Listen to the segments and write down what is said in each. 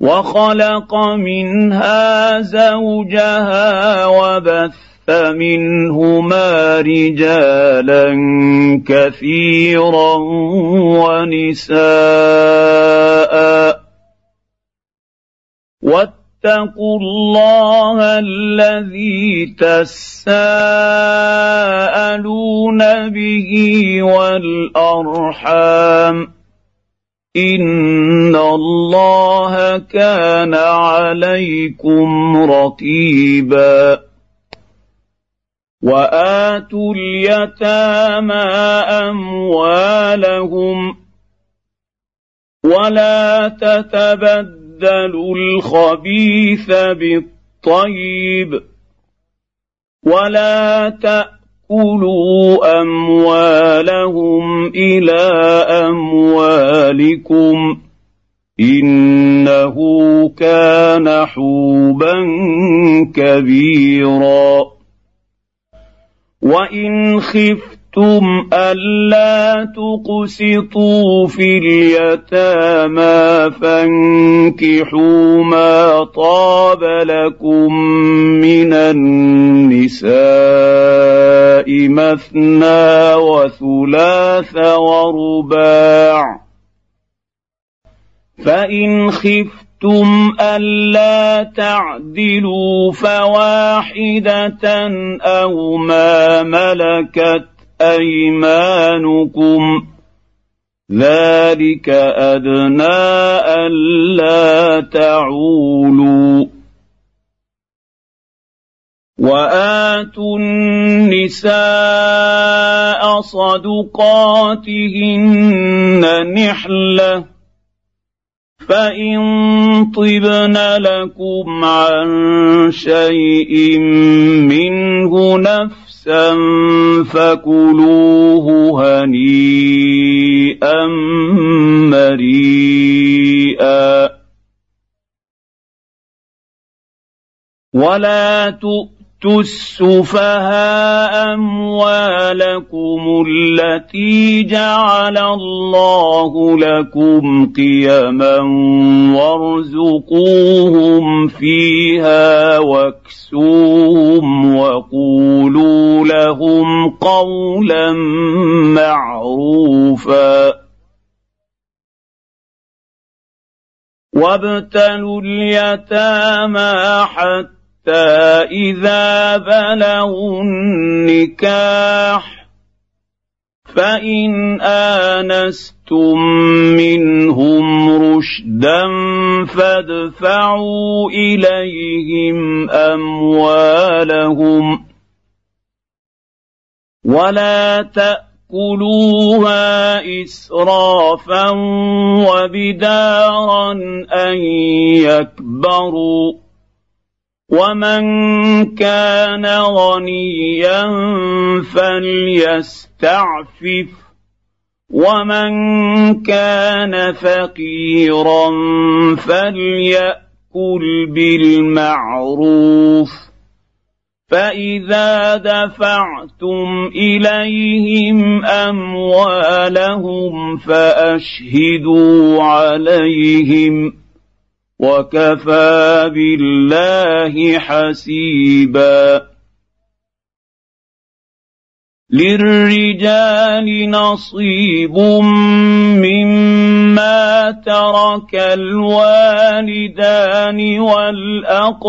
وخلق منها زوجها وبث منهما رجالا كثيرا ونساء. واتقوا الله الذي تساءلون به والأرحام. ان الله كان عليكم رقيبا واتوا اليتامى اموالهم ولا تتبدلوا الخبيث بالطيب ولا تأتوا كلوا اموالهم إلى اموالكم انه كان حوبا كبيرا وان خفت خفتم الا تقسطوا في اليتامى فانكحوا ما طاب لكم من النساء مثنى وثلاث ورباع فان خفتم خفتم الا تعدلوا فواحده أو ما ملكت أيمانكم ذلك أدنى الا تعولوا وآتوا النساء صدقاتهن نحلة فان طبن لكم عن شيء منه نفسا فكلوه هنيئا مريئا ولا تؤتوا تؤتوا السفهاء أموالكم التي جعل الله لكم قيما وارزقوهم فيها واكسوهم وقولوا لهم قولا معروفا. وابتلوا اليتامى حتى اذا بلغوا النكاح فان انستم منهم رشدا فادفعوا اليهم اموالهم ولا تاكلوها اسرافا وبدارا ان يكبروا ومن كان غنيا فليستعفف ومن كان فقيرا فليأكل بالمعروف فإذا دفعتم إليهم أموالهم فأشهدوا عليهم ۖ وكفى بالله حسيبا. للرجال نصيب مما ترك الوالدان والأقربون.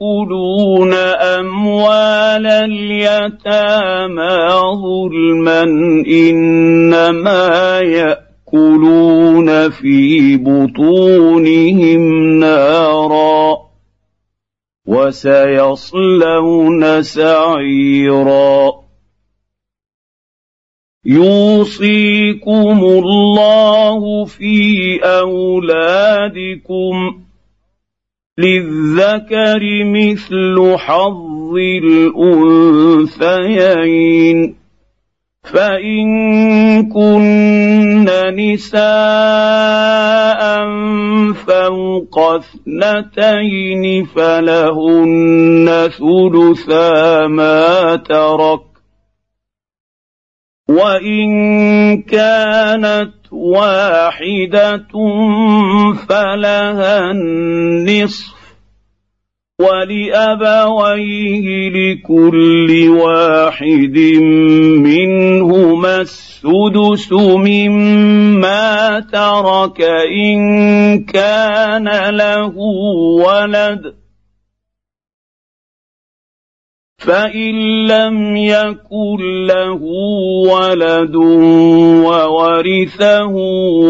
يأكلون أموال اليتامى ظلما إنما يأكلون في بطونهم نارا وسيصلون سعيرا يوصيكم الله في أولادكم للذكر مثل حظ الأنثيين. فإن كن نساء فوق اثنتين فلهن ثلثا ما ترك. وإن كانت واحدة فلها النصف ولأبويه لكل واحد منهما السدس مما ترك إن كان له ولد فان لم يكن له ولد وورثه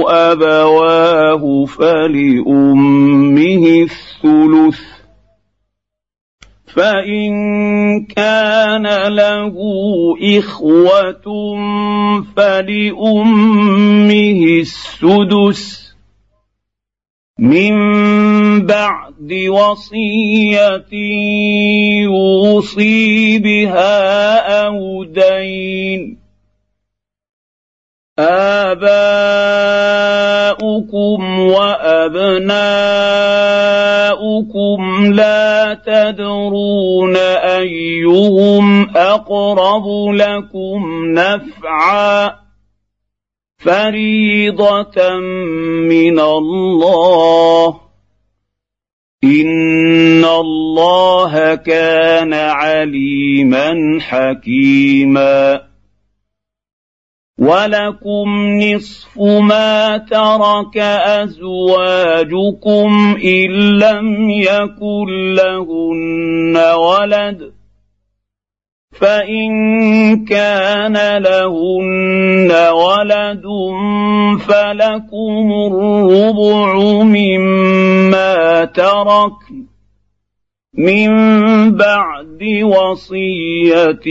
ابواه فلامه الثلث فان كان له اخوه فلامه السدس من بعد وصيه يوصي بها أو دين آباؤكم وأبناؤكم لا تدرون أيهم أقرب لكم نفعا. فريضة من الله. ان الله كان عليما حكيما. ولكم نصف ما ترك ازواجكم ان لم يكن لهن ولد. فان كان لهن ولد فلكم الربع مما تركن من بعد وصيه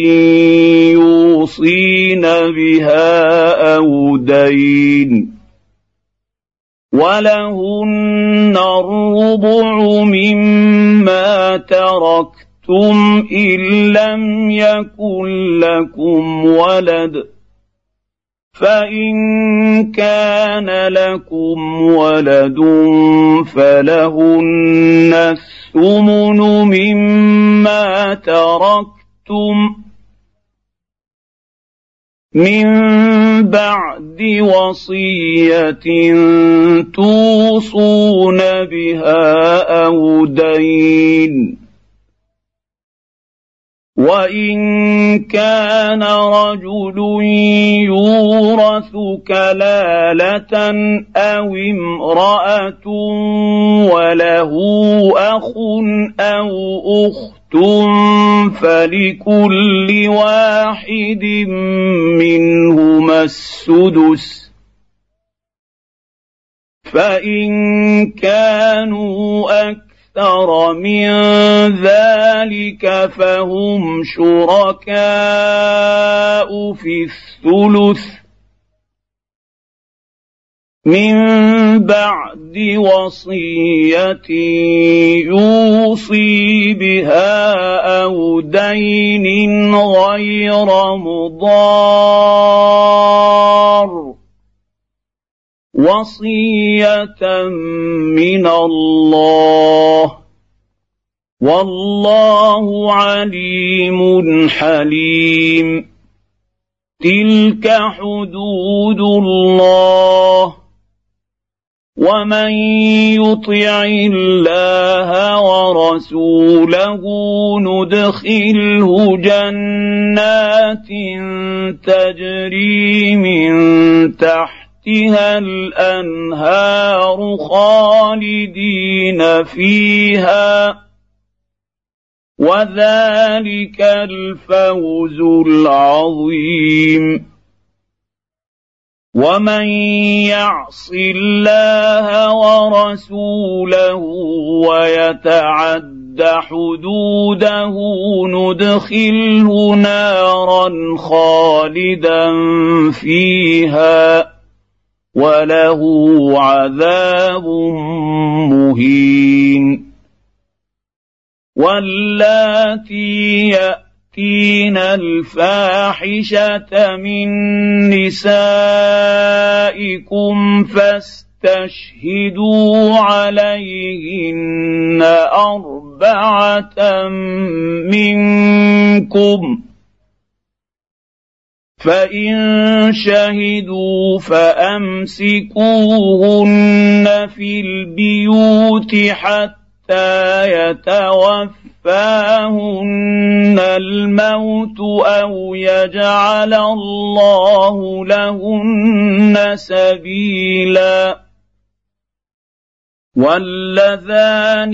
يوصين بها أو دين ولهن الربع مما تركت أَشْرَكْتُمْ إِن لَّمْ يَكُن لَّكُمْ وَلَدٌ فَإِن كَانَ لَكُمْ وَلَدٌ فَلَهُنَّ الثُّمُنُ مِمَّا تَرَكْتُمْ من بعد وصيه توصون بها أو دين وان كان رجل يورث كلاله أو امراه وله اخ أو اخت فلكل واحد منهما السدس فان كانوا أكثر أكثر من ذلك فهم شركاء في الثلث من بعد وصية يوصي بها أو دين غير مضار. وصية من الله. والله عليم حليم. تلك حدود الله. ومن يطع الله ورسوله ندخله جنات تجري من تحتها الأنهار خالدين فيها وذلك الفوز العظيم. ومن يعص الله ورسوله ويتعد حدوده ندخله نارا خالدا فيها. وله عذاب مهين. واللاتي يأتين الفاحشة من نسائكم فاستشهدوا عليهن أربعة منكم. فان شهدوا فامسكوهن في البيوت حتى يتوفاهن الموت أو يجعل الله لهن سبيلا واللذان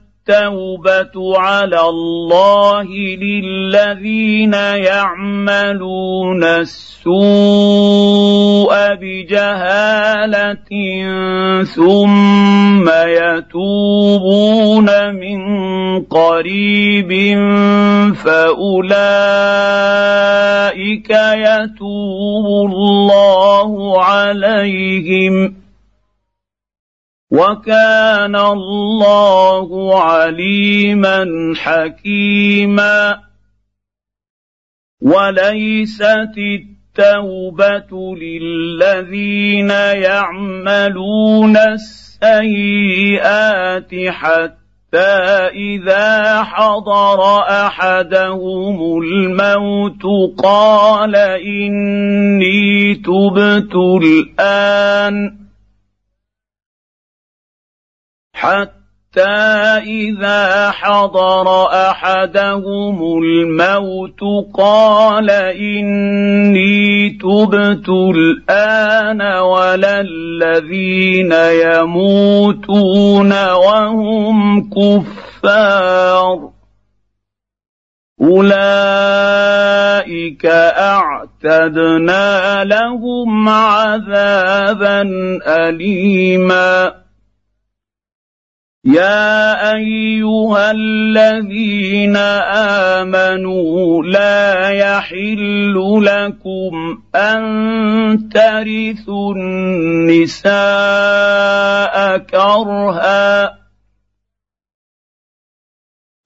التوبه على الله للذين يعملون السوء بجهاله ثم يتوبون من قريب فاولئك يتوب الله عليهم وكان الله عليما حكيما. وليست التوبه للذين يعملون السيئات حتى اذا حضر احدهم الموت قال اني تبت الان. حتى إذا حضر أحدهم الموت قال إني تبت الآن ولا الذين يموتون وهم كفار. أولئك أعتدنا لهم عذابا اليما. يا ايها الذين امنوا لا يحل لكم ان ترثوا النساء كرها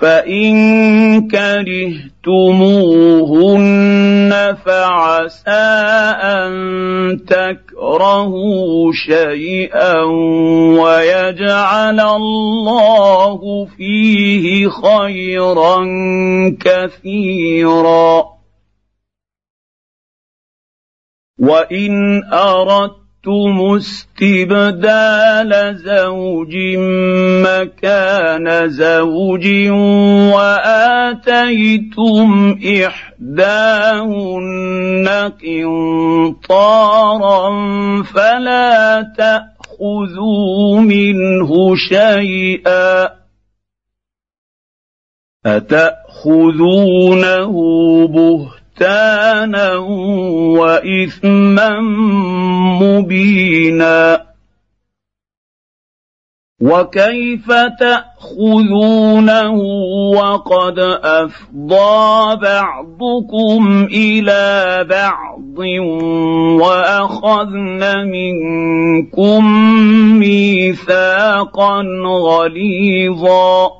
فان كرهتموهن فعسى ان تكرهوا شيئا ويجعل الله فيه خيرا كثيرا. وان اردت اردتم استبدال زوج مكان زوج واتيتم احداهن قنطارا فلا تاخذوا منه شيئا اتاخذونه بهتانا بهتانا وإثما مبينا. وكيف تأخذونه وقد أفضى بعضكم إلى بعض وأخذن منكم ميثاقا غليظا.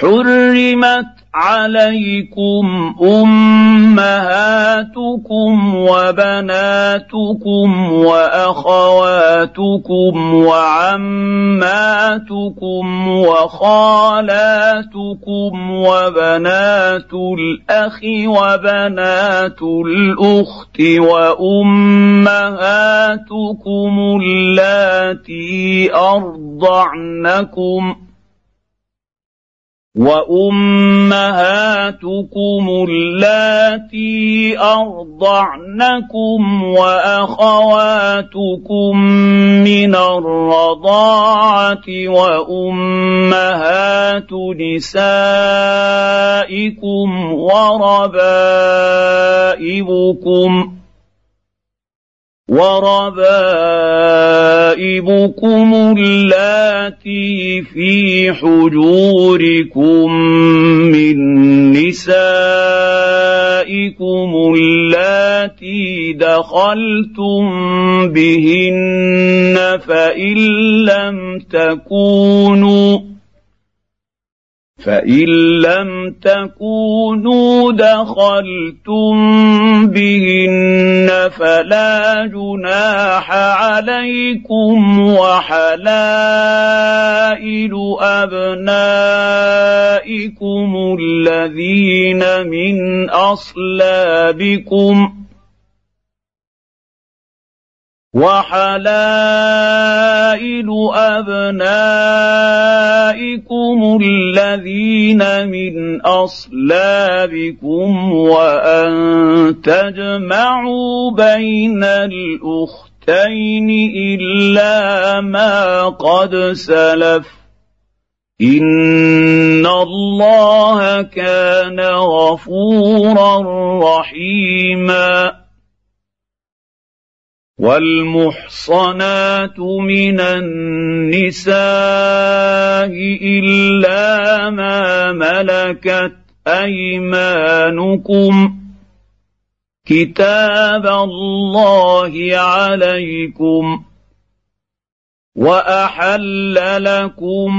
حرمت عليكم امهاتكم وبناتكم واخواتكم وعماتكم وخالاتكم وبنات الاخ وبنات الاخت وامهاتكم اللاتي ارضعنكم وامهاتكم اللاتي ارضعنكم واخواتكم من الرضاعه وامهات نسائكم وربائبكم وربائبكم اللاتي في حجوركم من نسائكم اللاتي دخلتم بهن فإن لم تكونوا فان لم تكونوا دخلتم بهن فلا جناح عليكم وحلائل ابنائكم الذين من اصلابكم وحلائل أبنائكم الذين من أصلابكم وأن تجمعوا بين الأختين إلا ما قد سلف إن الله كان غفورا رحيما والمحصنات من النساء إلا ما ملكت أيمانكم. كتاب الله عليكم. وأحل لكم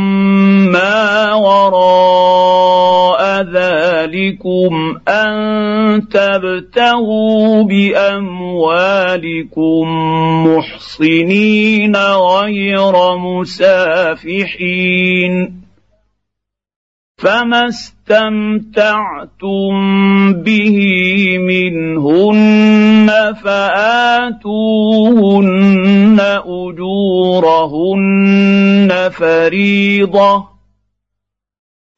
ما وراء ذلكم أن تبتغوا بأموالكم محصنين غير مسافحين. فما استمتعتم به منهن فآتوهن أجورهن فريضة.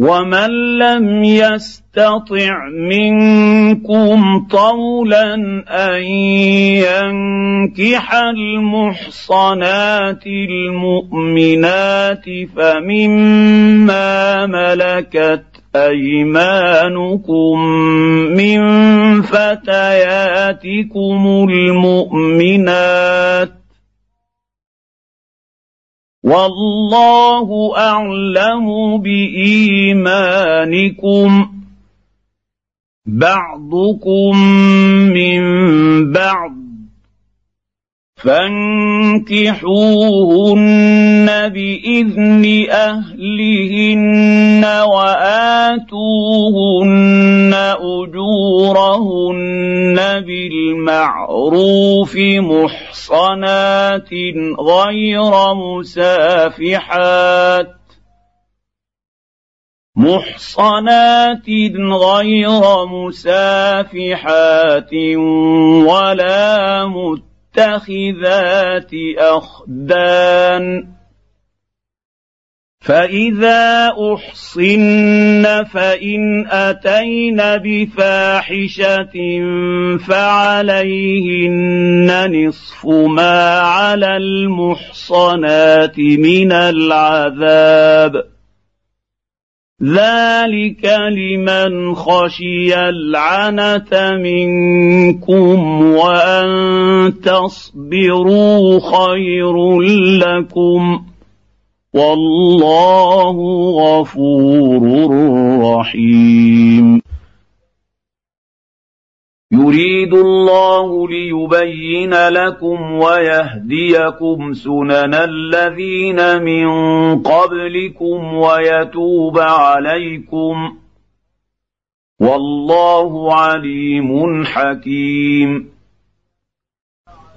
ومن لم يستطع منكم طولا ان ينكح المحصنات المؤمنات فمما ملكت ايمانكم من فتياتكم المؤمنات والله أعلم بإيمانكم. بعضكم من بعض فانكحوهن بإذن أهلهن وآتوهن أجورهن بالمعروف محصنات غير مسافحات محصنات غير مسافحات ولا مت متخذات أخدان. فإذا أحصن فإن أتين بفاحشة فعليهن نصف ما على المحصنات من العذاب. ذلك لمن خشي العنت منكم وان تصبروا خير لكم والله غفور رحيم يريد الله ليبين لكم ويهديكم سنن الذين من قبلكم ويتوب عليكم والله عليم حكيم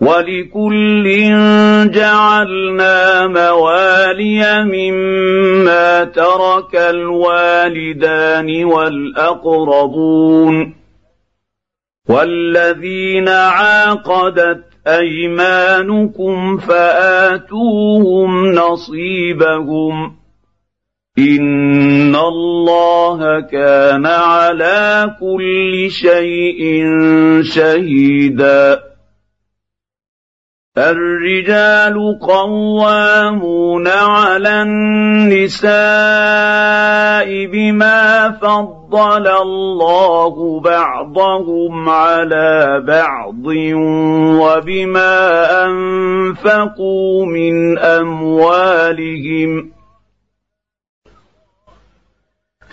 ولكل جعلنا موالي مما ترك الوالدان والأقربون والذين عاقدت أيمانكم فآتوهم نصيبهم إن الله كان على كل شيء شهيدا الرجال قوامون على النساء بما فضل الله بعضهم على بعض وبما أنفقوا من أموالهم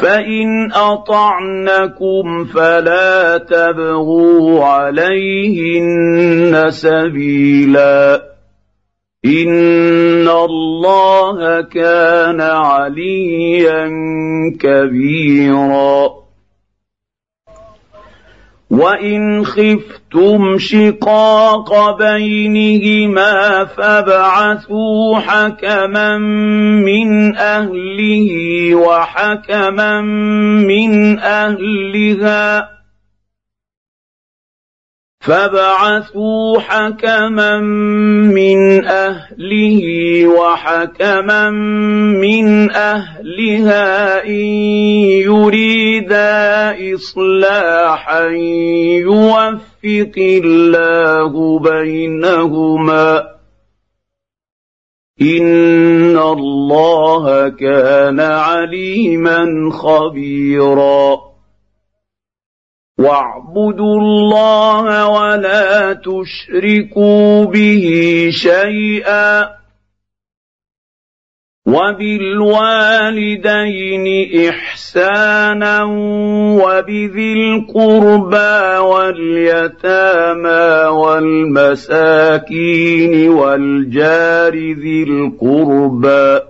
فان اطعنكم فلا تبغوا عليهن سبيلا ان الله كان عليا كبيرا وان خفتم شقاق بينهما فابعثوا حكما من اهله وحكما من اهلها فابعثوا حكما من اهله وحكما من اهلها ان يريدا اصلاحا يوفق الله بينهما ان الله كان عليما خبيرا واعبدوا الله ولا تشركوا به شيئا وبالوالدين إحسانا وبذي القربى واليتامى والمساكين والجار ذي القربى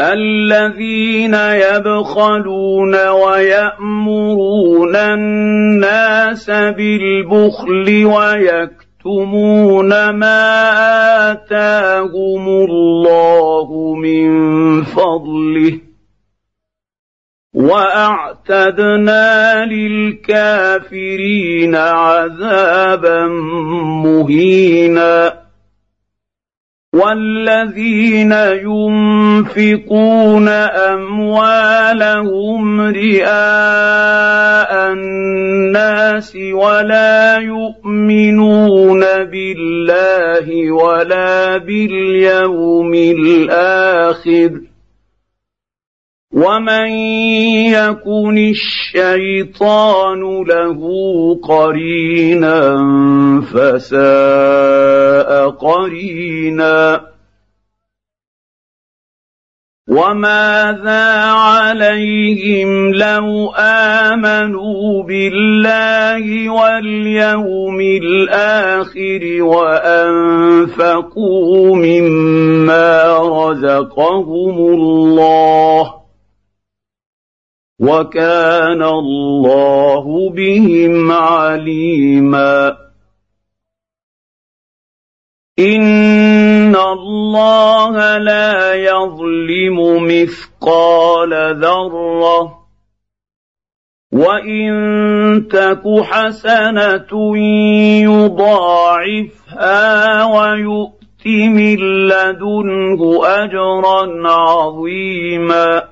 الذين يبخلون ويأمرون الناس بالبخل ويكتمون ما آتاهم الله من فضله وأعتدنا للكافرين عذابا مهينا. والذين ينفقون اموالهم رئاء الناس ولا يؤمنون بالله ولا باليوم الآخر ومن يكن الشيطان له قرينا فساء قرينا وماذا عليهم لو امنوا بالله واليوم الآخر وانفقوا مما رزقهم الله وكان الله بهم عليما. إن الله لا يظلم مثقال ذرة. وإن تك حسنة يضاعفها ويؤت من لدنه أجرا عظيما.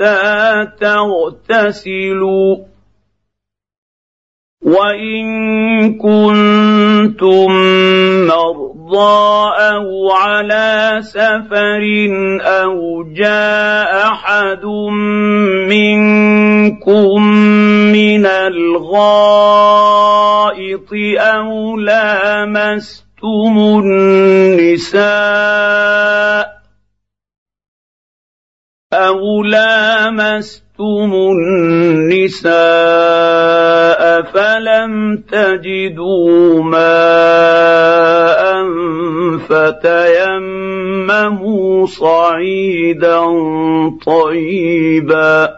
حتى تغتسلوا. وإن كنتم مرضى أو على سفر أو جاء أحد منكم من الغائط أو لامستم النساء أو لامستم النساء فلم تجدوا ماء فتيمموا صعيدا طيبا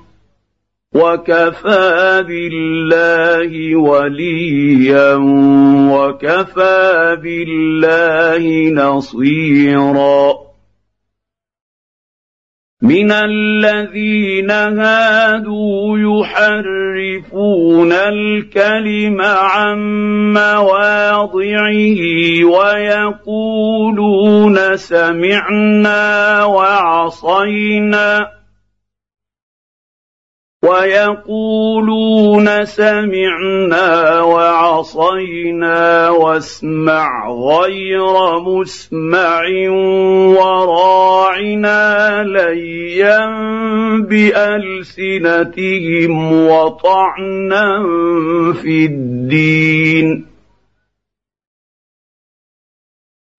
وكفى بالله وليا وكفى بالله نصيرا. من الذين هادوا يحرفون الكلم عن مواضعه ويقولون سمعنا وعصينا. ويقولون سمعنا وعصينا واسمع غير مسمع وراعنا ليا بألسنتهم وطعنا في الدين.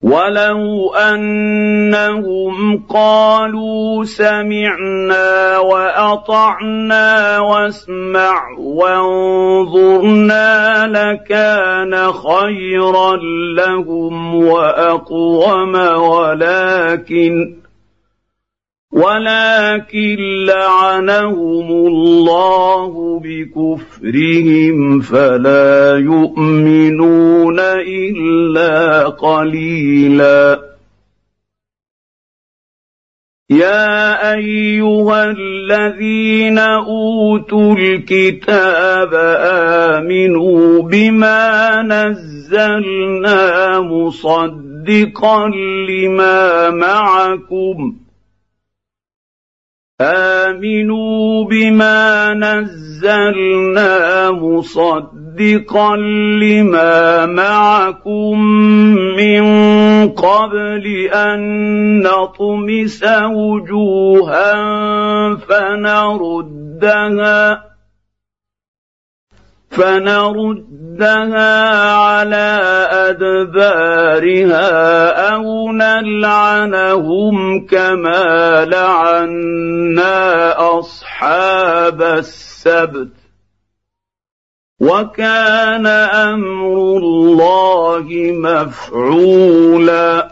ولو انهم قالوا سمعنا واطعنا واسمع وانظرنا لكان خيرا لهم واقوم ولكن ولكن لعنهم الله بكفرهم فلا يؤمنون إلا قليلا. يا أيها الذين أوتوا الكتاب آمنوا بما نزلنا مصدقا لما معكم امنوا بما نزلنا مصدقا لما معكم من قبل ان نطمس وجوها فنردها فنردها على أدبارها أو نلعنهم كما لعنا أصحاب السبت. وكان أمر الله مفعولا.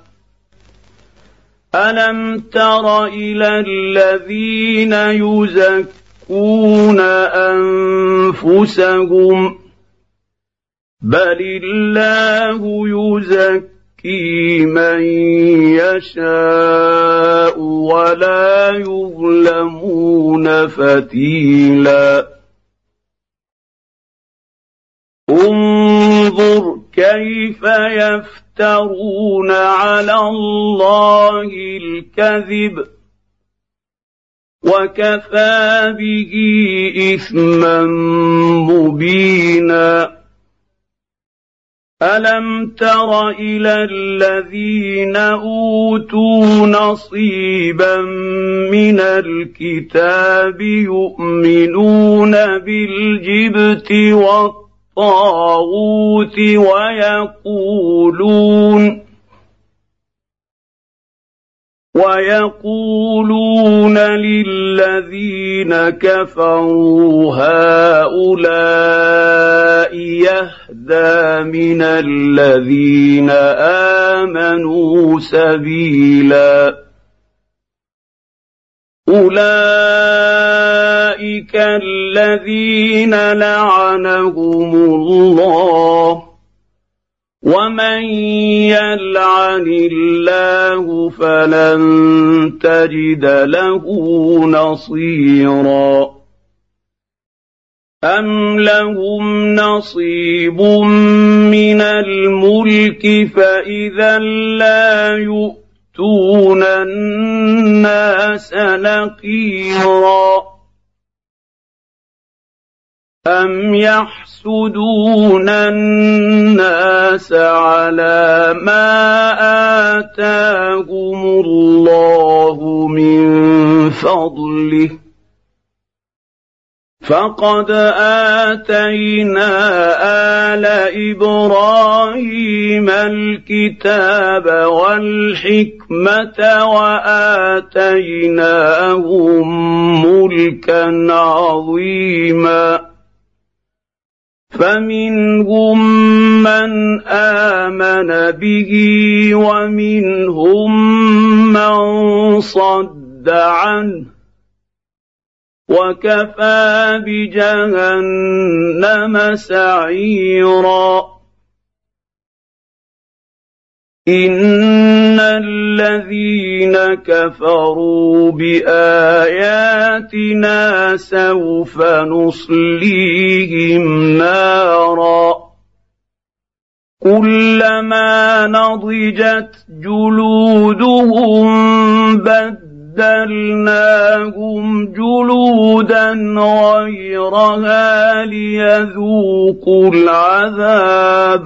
الم تر إلى الذين يزكون انفسهم بل الله يزكي من يشاء ولا يظلمون فتيلا انظر كيف يفتح يفترون على الله الكذب وكفى به إثما مبينا. ألم تر إلى الذين أوتوا نصيبا من الكتاب يؤمنون بالجبت والطاغوت الطاغوت ويقولون ويقولون للذين كفروا هؤلاء يهدى من الذين آمنوا سبيلا اولئك الذين لعنهم الله ومن يلعن الله فلن تجد له نصيرا ام لهم نصيب من الملك فاذا لا يؤمنون يؤتون الناس نقيرا. ام يحسدون الناس على ما اتاهم الله من فضله فقد اتينا ال إبراهيم الكتاب والحكمه وآتيناهم ملكا عظيما. فمنهم من آمن به ومنهم من صد عنه. وكفى بجهنم سعيرا. ان الذين كفروا باياتنا سوف نصليهم نارا كلما نضجت جلودهم بد بدلناهم جلودا غيرها ليذوقوا العذاب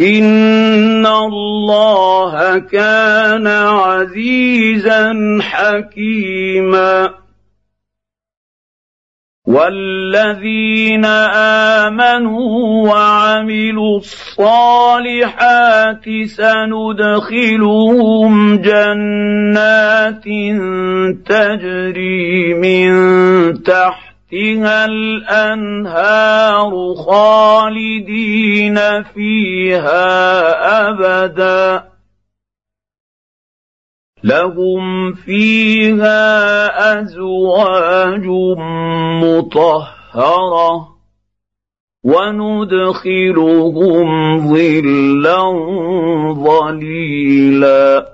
ان الله كان عزيزا حكيما والذين امنوا وعملوا الصالحات سندخلهم جنات تجري من تحتها الانهار خالدين فيها ابدا لهم فيها ازواج مطهره وندخلهم ظلا ظليلا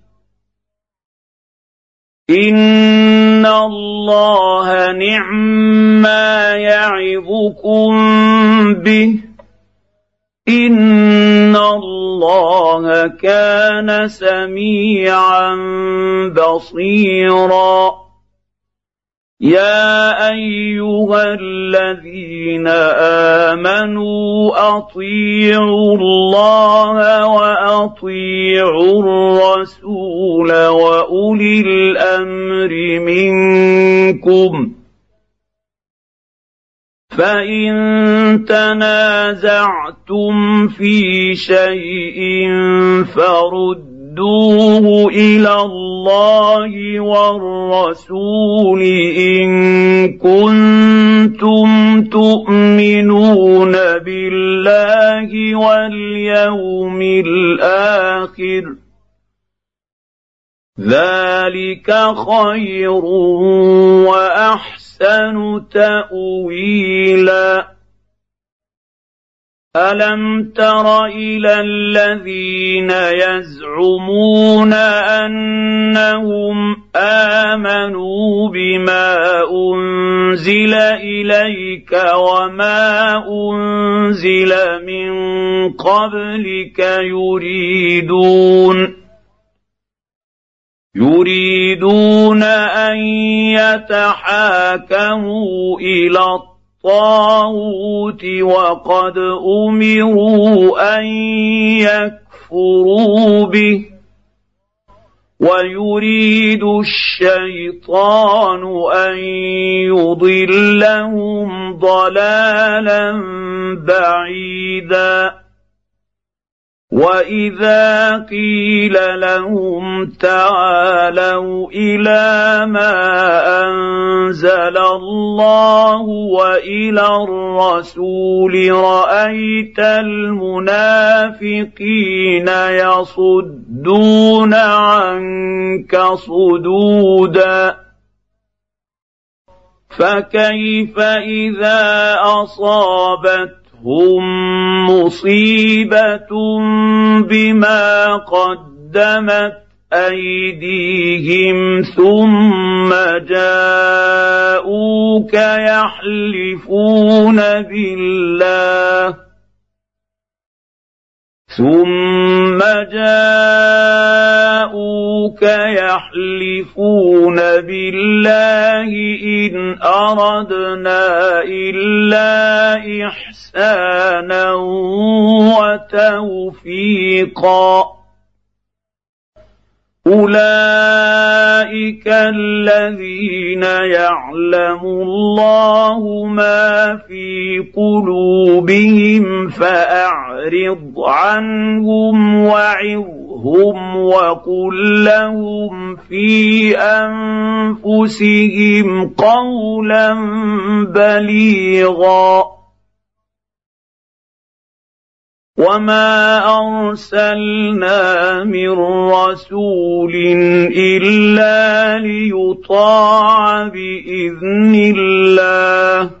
ان الله نعم ما يعظكم به ان الله كان سميعا بصيرا يا أيها الذين آمنوا أطيعوا الله وأطيعوا الرسول وأولي الأمر منكم. فإن تنازعتم في شيء فرد ردوه إلى الله والرسول ان كنتم تؤمنون بالله واليوم الآخر ذلك خير واحسن تاويلا الم تر إلى الذين يزعمون انهم امنوا بما انزل اليك وما انزل من قبلك يريدون يريدون ان يتحاكموا إلى الطاغوت وقد أمروا أن يكفروا به ويريد الشيطان أن يضلهم ضلالا بعيدا واذا قيل لهم تعالوا إلى ما انزل الله والى الرسول رايت المنافقين يصدون عنك صدودا فكيف اذا اصابت هم مصيبة بما قدمت أيديهم ثم جاءوك يحلفون بالله. ثم جاءوك يحلفون بالله إن أردنا إلا إحسانا وتوفيقا. أولئك الذين يعلم الله ما في قلوبهم فأعرض عنهم وعظهم وقل لهم في انفسهم قولا بليغا وما ارسلنا من رسول الا ليطاع باذن الله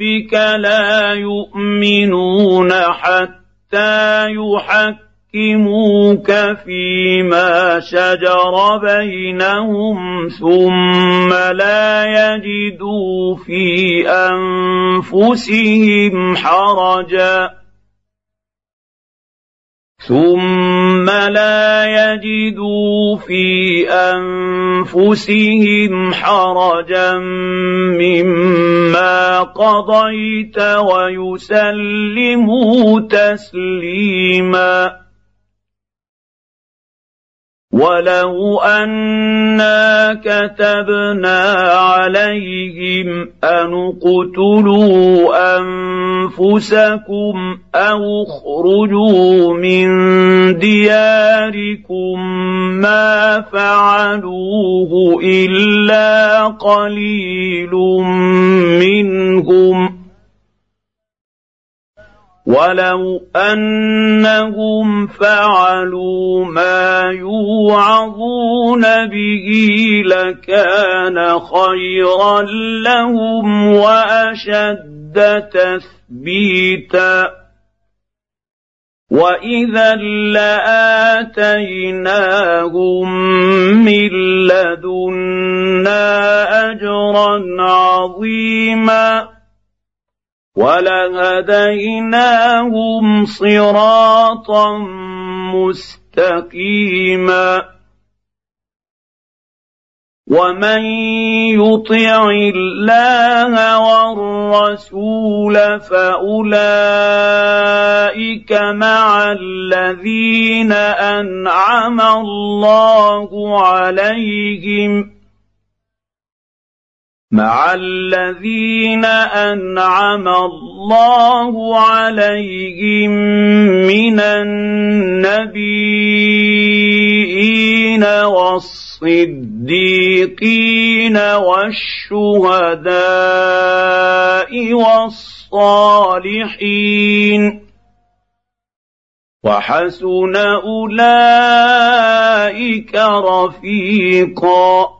وربك لا يؤمنون حتى يحكموك فيما شجر بينهم ثم لا يجدوا في أنفسهم حرجا ثم لا يجدوا في انفسهم حرجا مما قضيت ويسلموا تسليما ولو انا كتبنا عليهم ان اقتلوا انفسكم أو اخرجوا من دياركم ما فعلوه الا قليل منهم ولو انهم فعلوا ما يوعظون به لكان خيرا لهم واشد تثبيتا واذا لاتيناهم من لدنا اجرا عظيما ولهديناهم صراطا مستقيما. ومن يطع الله والرسول فأولئك مع الذين أنعم الله عليهم مع الذين أنعم الله عليهم من النبيين والصديقين والشهداء والصالحين وحسن أولئك رفيقا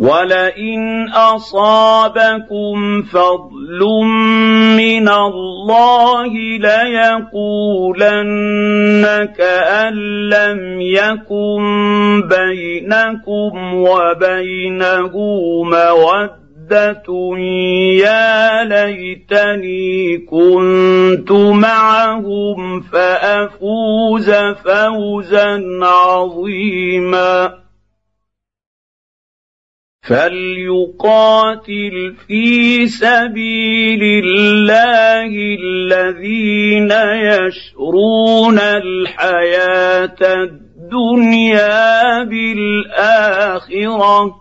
ولئن اصابكم فضل من الله ليقولن كان لم يكن بينكم وبينه موده يا ليتني كنت معهم فافوز فوزا عظيما فليقاتل في سبيل الله الذين يشرون الحياة الدنيا بالاخره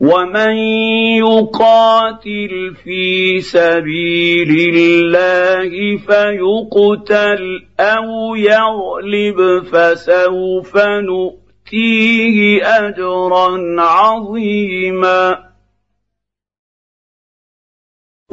ومن يقاتل في سبيل الله فيقتل أو يغلب فسوف نؤمن نؤتيه اجرا عظيما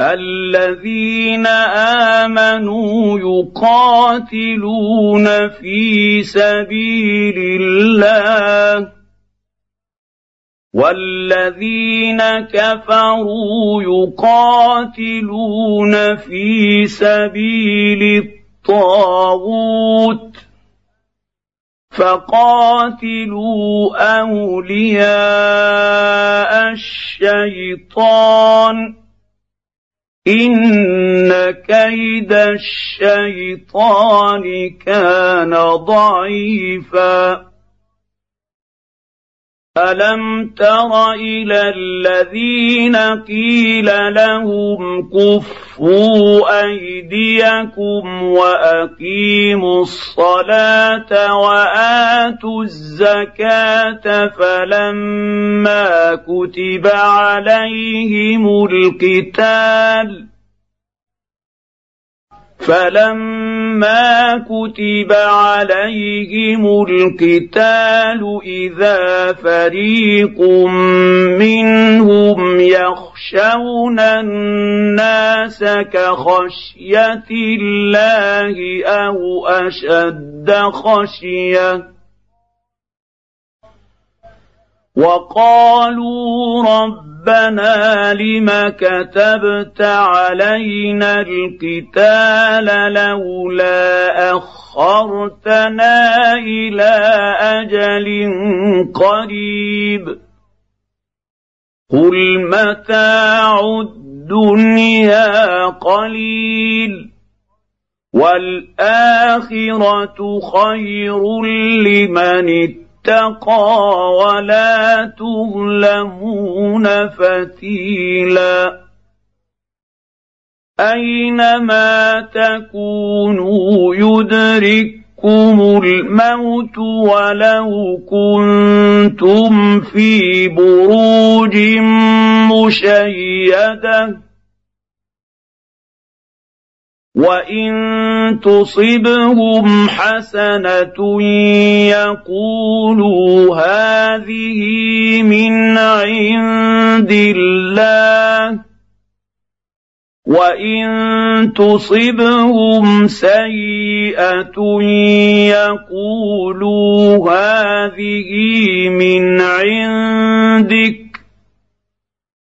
الذين آمنوا يقاتلون في سبيل الله والذين كفروا يقاتلون في سبيل الطاغوت فقاتلوا أولياء الشيطان. ان كيد الشيطان كان ضعيفا الم تر إلى الذين قيل لهم كفوا ايديكم واقيموا الصلاه واتوا الزكاه فلما كتب عليهم القتال فلما كتب عليهم القتال اذا فريق منهم يخشون الناس كخشيه الله أو اشد خشيه وقالوا ربنا لم كتبت علينا القتال لولا أخرتنا إلى أجل قريب قل متاع الدنيا قليل والآخرة خير لمن اتقى اتقى ولا تظلمون فتيلا. أينما تكونوا يدرككم الموت ولو كنتم في بروج مشيدة وان تصبهم حسنه يقولوا هذه من عند الله وان تصبهم سيئه يقولوا هذه من عندك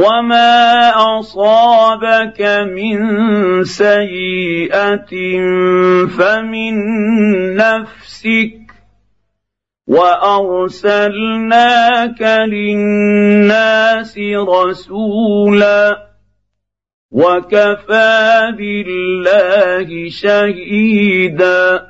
وما اصابك من سيئه فمن نفسك وارسلناك للناس رسولا وكفى بالله شهيدا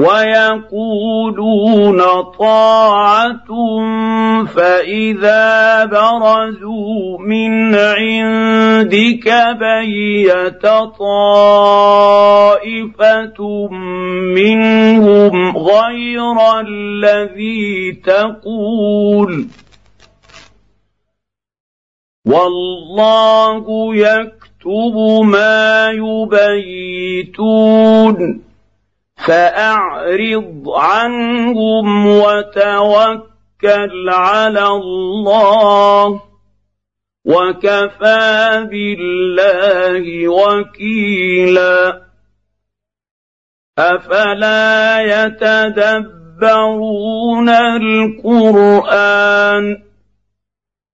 ويقولون طاعة فإذا برزوا من عندك بيت طائفة منهم غير الذي تقول والله يكتب ما يبيتون فأعرض عنهم وتوكل على الله وكفى بالله وكيلا. أفلا يتدبرون القرآن؟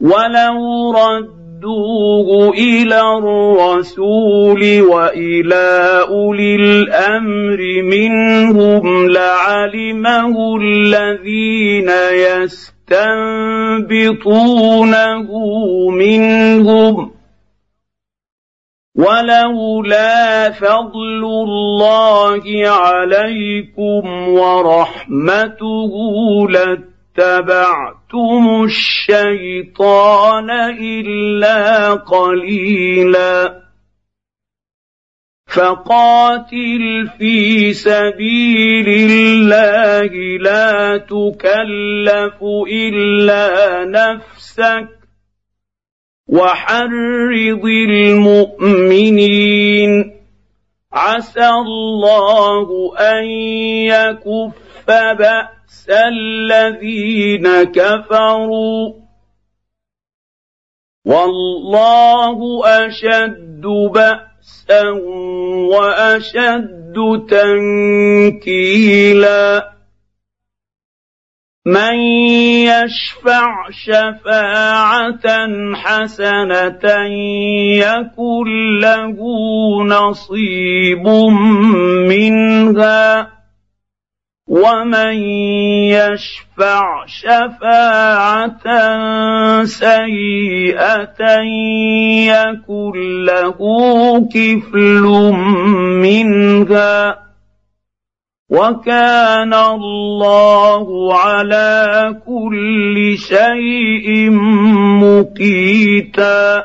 ولو رد ردوه إلى الرسول والى اولي الامر منهم لعلمه الذين يستنبطونه منهم ولولا فضل الله عليكم ورحمته لاتبعتم الشيطان إلا قليلا فقاتل في سبيل الله لا تكلف إلا نفسك وحرض المؤمنين عسى الله أن يكف بأس الذين كفروا. والله أشد بأسا وأشد تنكيلا. من يشفع شفاعة حسنة يكن له نصيب منها. ومن يشفع شفاعه سيئه يكن له كفل منها وكان الله على كل شيء مقيتا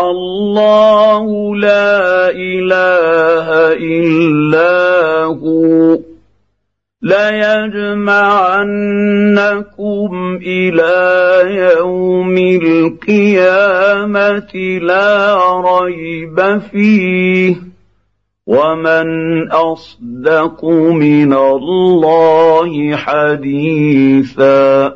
الله لا إله إلا هو. ليجمعنكم إلى يوم القيامة لا ريب فيه. ومن أصدق من الله حديثا.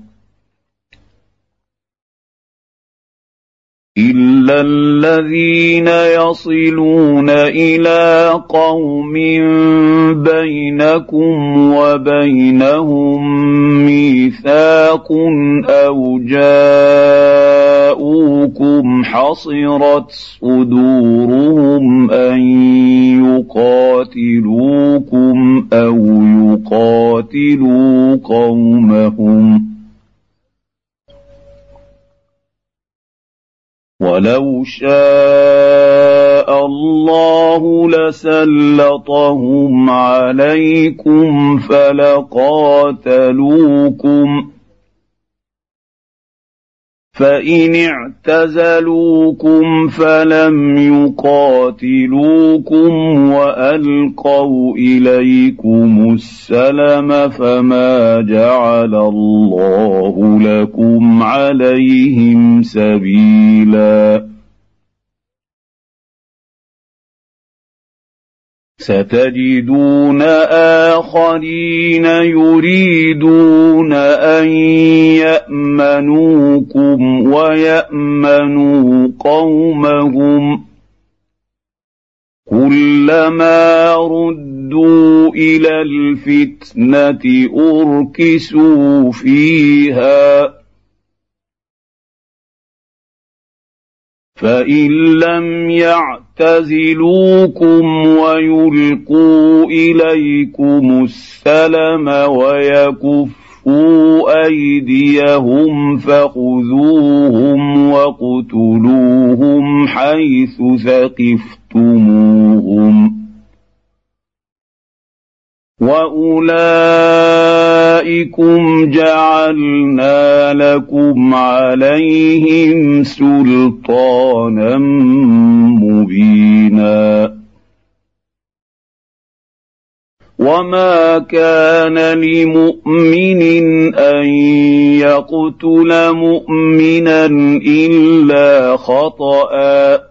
الذين يصلون إلى قوم بينكم وبينهم ميثاق أو جاءوكم حصرت صدورهم ان يقاتلوكم أو يقاتلوا قومهم ولو شاء الله لسلطهم عليكم فلقاتلوكم. فإن اعتزلوكم فلم يقاتلوكم وألقوا إليكم السلم فما جعل الله لكم عليهم سبيلا. ستجدون آخرين يريدون أن يأمنوكم ويأمنوا قومهم كلما ردوا إلى الفتنة أركسوا فيها فان لم يعتزلوكم ويلقوا اليكم السلم ويكفوا ايديهم فخذوهم واقتلوهم حيث ثقفتموهم واولئكم جعلنا لكم عليهم سلطانا مبينا وما كان لمؤمن ان يقتل مؤمنا الا خطأ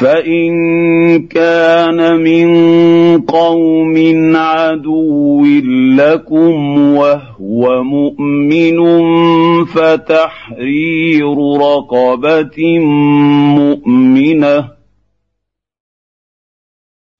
فإن كان من قوم عدو لكم وهو مؤمن فتحرير رقبة مؤمنة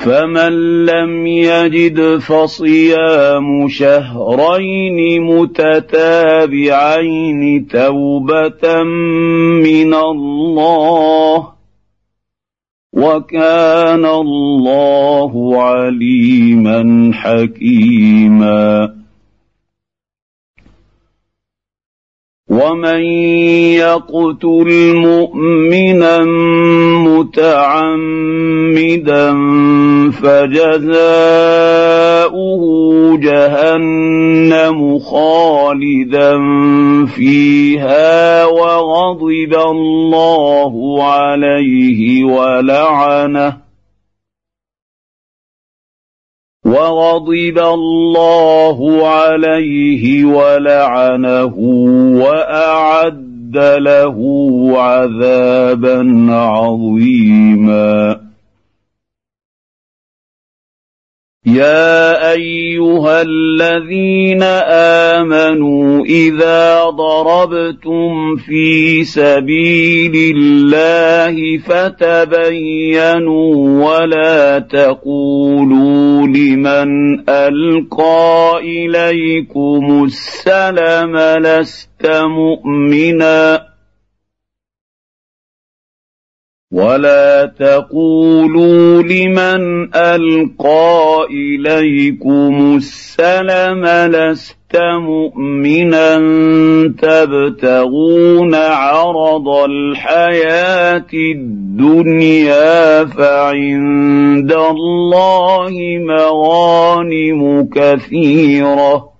فمن لم يجد فصيام شهرين متتابعين توبة من الله وكان الله عليما حكيما. ومن يقتل مؤمنا متعمدا فجزاؤه جهنم خالدا فيها وغضب الله عليه ولعنه وغضب الله عليه ولعنه وأعد له عذابا عظيما. يا أيها الذين آمنوا إذا ضربتم في سبيل الله فتبينوا ولا تقولوا لمن ألقى إليكم السلم لست مؤمنا. ولا تقولوا لمن القى اليكم السلم لست مؤمنا تبتغون عرض الحياة الدنيا فعند الله مغانم كثيره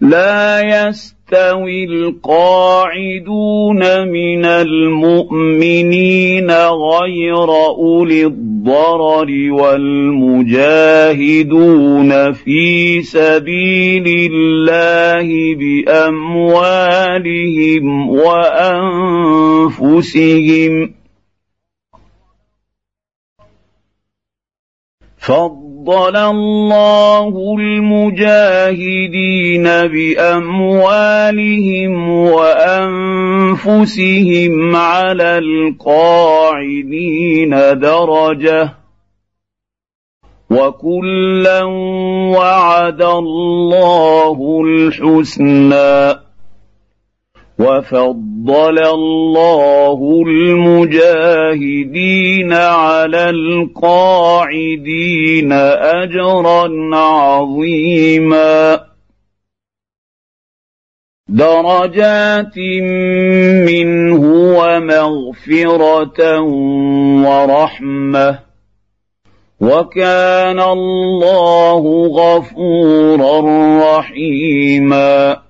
لا يستوي القاعدون من المؤمنين غير أولي الضرر والمجاهدون في سبيل الله بأموالهم وأنفسهم. فضل فضل الله المجاهدين باموالهم وانفسهم على القاعدين درجه وكلا وعد الله الحسنى وفضل الله المجاهدين على القاعدين أجرا عظيما. درجات منه ومغفرة ورحمة. وكان الله غفورا رحيما.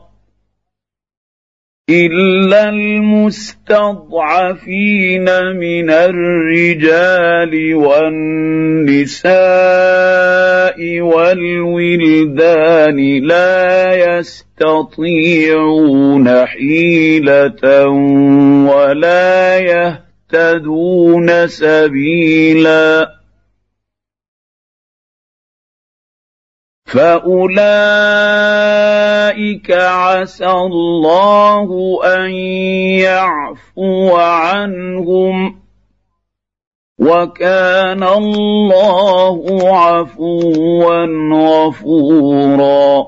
الا المستضعفين من الرجال والنساء والولدان لا يستطيعون حيله ولا يهتدون سبيلا فاولئك عسى الله ان يعفو عنهم وكان الله عفوا غفورا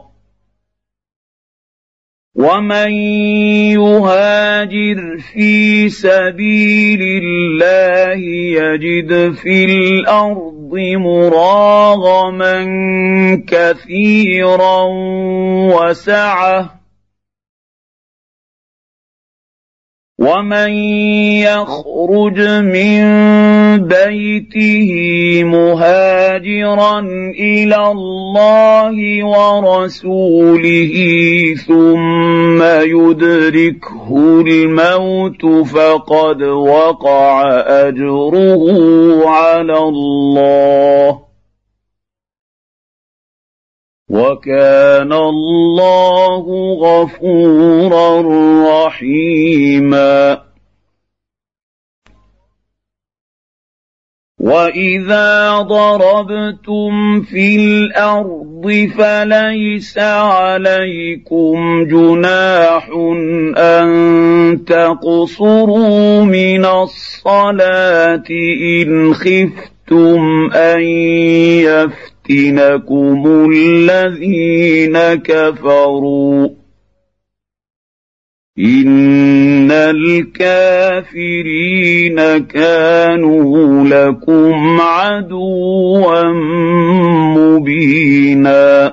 ومن يهاجر في سبيل الله يجد في الأرض مراغما كثيرا وسعه ومن يخرج من بيته مهاجرا إلى الله ورسوله ثم يدركه الموت فقد وقع اجره على الله وكان الله غفورا رحيما. وإذا ضربتم في الأرض فليس عليكم جناح أن تقصروا من الصلاة إن خفتم أن يفتح يفتنكم الذين كفروا. ان الكافرين كانوا لكم عدوا مبينا.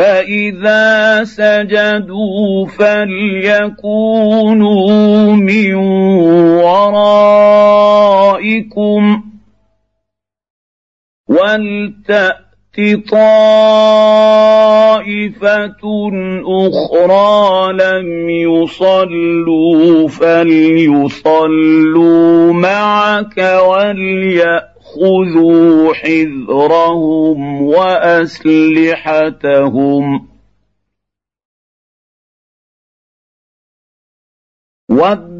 فإذا سجدوا فليكونوا من ورائكم ولتأت طائفة أخرى لم يصلوا فليصلوا معك وليأتوا خذوا حذرهم واسلحتهم ود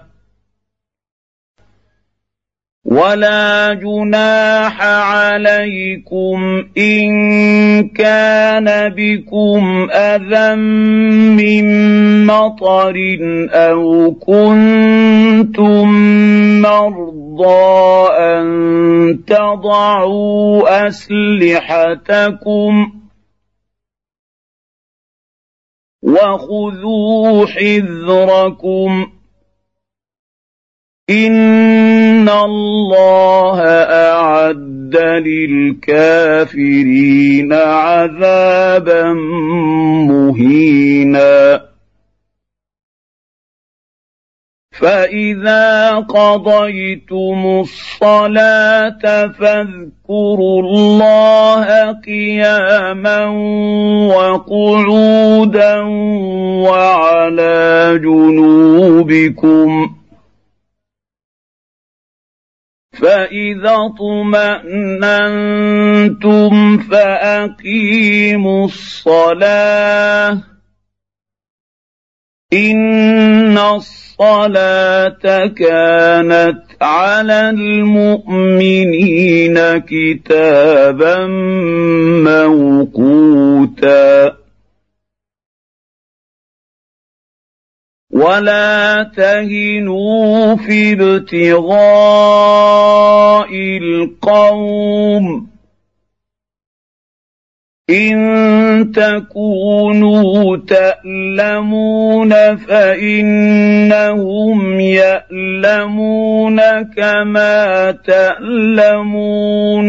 ولا جناح عليكم إن كان بكم أذى من مطر أو كنتم مرضى أن تضعوا أسلحتكم وخذوا حذركم ان الله اعد للكافرين عذابا مهينا فاذا قضيتم الصلاه فاذكروا الله قياما وقعودا وعلى جنوبكم فإذا اطمأننتم فأقيموا الصلاة إن الصلاة كانت على المؤمنين كتابا موقوتا ولا تهنوا في ابتغاء القوم ان تكونوا تالمون فانهم يالمون كما تالمون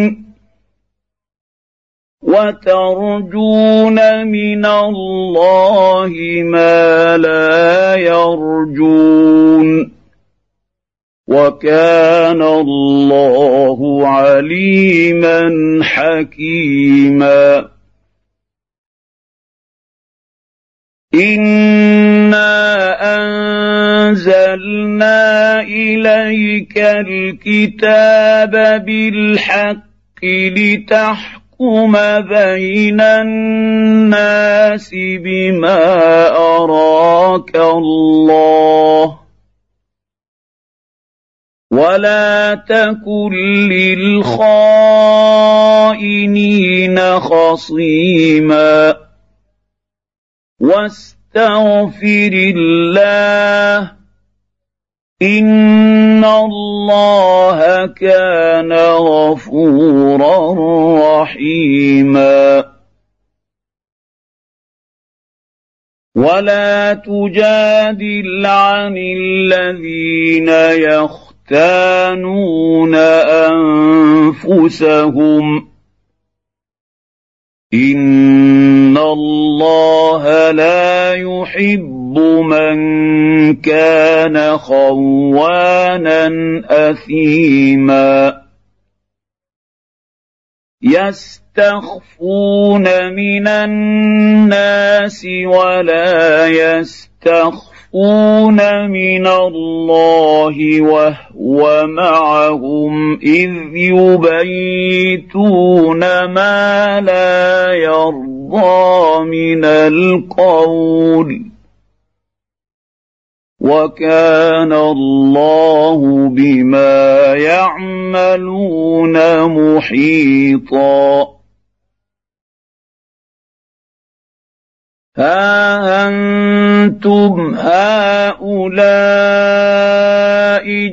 وترجون من الله ما لا يرجون. وكان الله عليما حكيما. انا انزلنا اليك الكتاب بالحق لتحكم يحكم بين الناس بما أراك الله. ولا تكن للخائنين خصيما. واستغفر الله ان الله كان غفورا رحيما ولا تجادل عن الذين يختانون انفسهم ان الله لا يحب من كان خوانا اثيما يستخفون من الناس ولا يستخفون يستخفون من الله وهو معهم اذ يبيتون ما لا يرضى من القول وكان الله بما يعملون محيطا. ها أنتم هؤلاء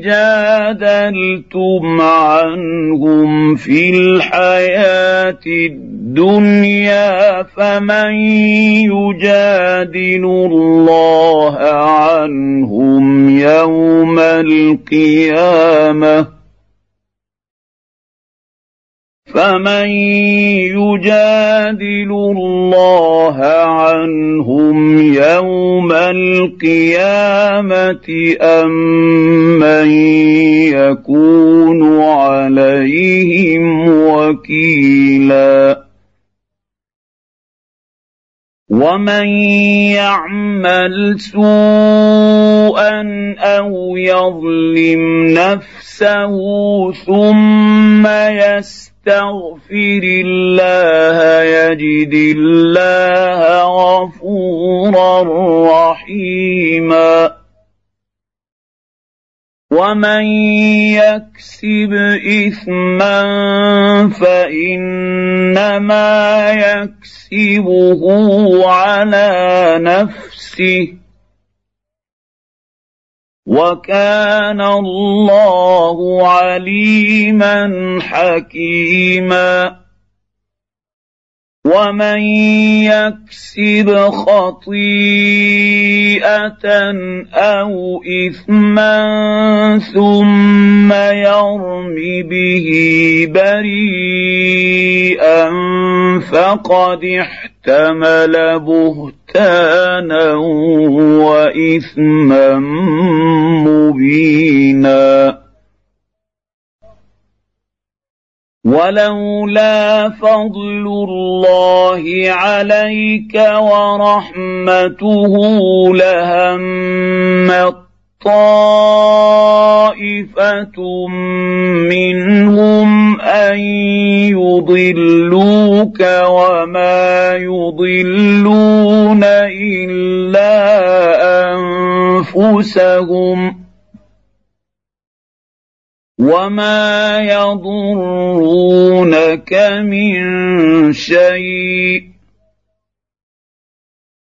جادلتم عنهم في الحياة الدنيا فمن يجادل الله عنهم يوم القيامة؟ فمن يجادل الله عنهم يوم القيامة أم من يكون عليهم وكيلا ومن يعمل سوءا أو يظلم نفسه ثم يستغفر يستغفر الله يجد الله غفورا رحيما. ومن يكسب إثما فإنما يكسبه على نفسه. وكان الله عليما حكيما. ومن يكسب خطيئة أو إثما ثم يرم به بريئا فقد احتمل بهتانا وإثما مبينا. ولولا فضل الله عليك ورحمته لهمت طائفه منهم ان يضلوك وما يضلون الا انفسهم وما يضرونك من شيء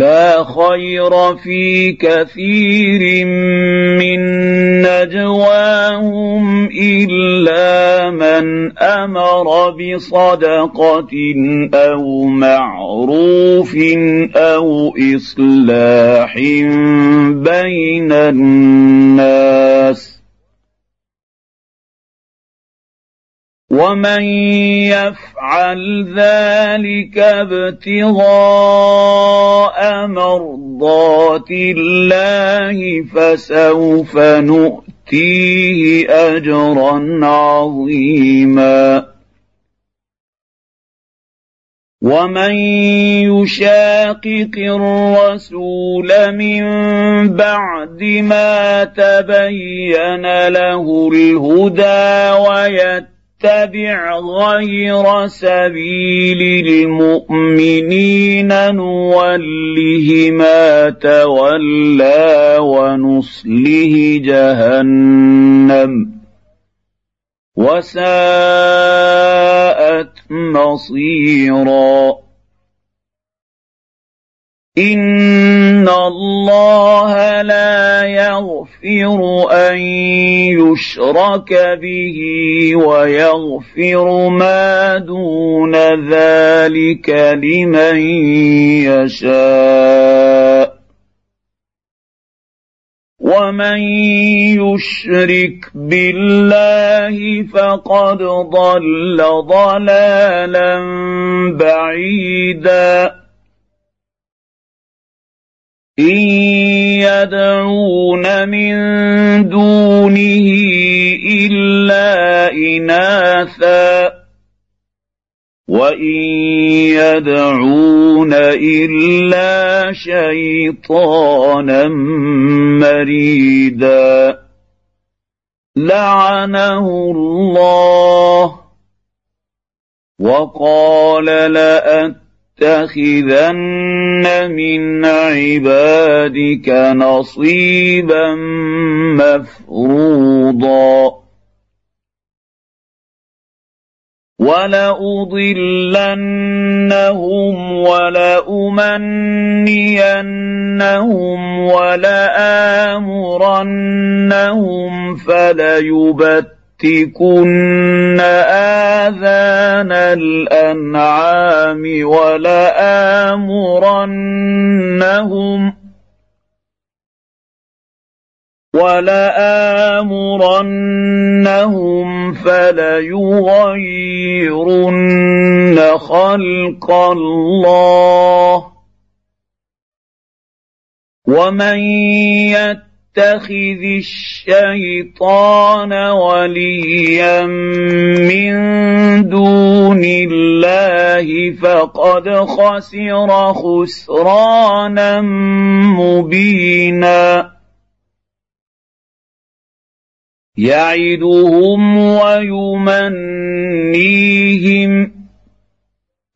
لا خير في كثير من نجواهم إلا من أمر بصدقة أو معروف أو إصلاح بين الناس ومن يفعل ذلك ابتغاء مرضات الله فسوف نؤتيه اجرا عظيما ومن يشاقق الرسول من بعد ما تبين له الهدى ويتبع نتبع غير سبيل المؤمنين نوله ما تولى ونصله جهنم وساءت مصيرا إن الله يغفر أن يشرك به ويغفر ما دون ذلك لمن يشاء. ومن يشرك بالله فقد ضل ضلالا بعيدا. إن يدعون من دونه إلا إناثا وإن يدعون إلا شيطانا مريدا. لعنه الله وقال لاتخذن من عبادك نصيبا مفروضا ولأضلنهم ولأمنينهم ولآمرنهم فليبتكن آذان الأنعام ولآمرنهم ولآمرنهم فليغيرن خلق الله ومن يتخذ الشيطان وليا من دون الله فقد خسر خسرانا مبينا. يعدهم ويمنيهم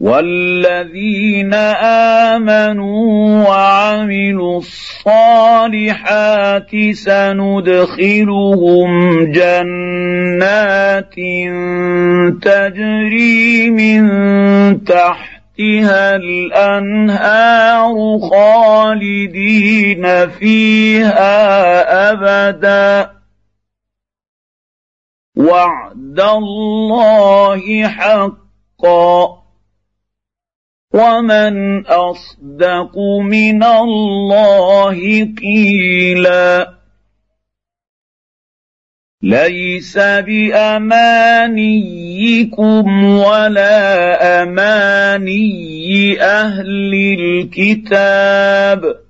والذين امنوا وعملوا الصالحات سندخلهم جنات تجري من تحتها الانهار خالدين فيها ابدا وعد الله حقا ومن اصدق من الله قيلا ليس بامانيكم ولا اماني أهل الكتاب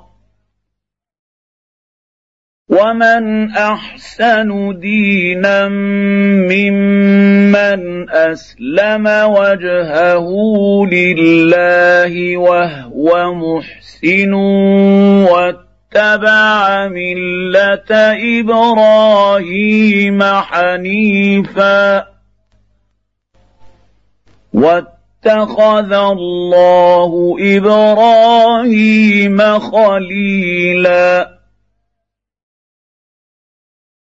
ومن احسن دينا ممن اسلم وجهه لله وهو محسن واتبع مله إبراهيم حنيفا واتخذ الله إبراهيم خليلا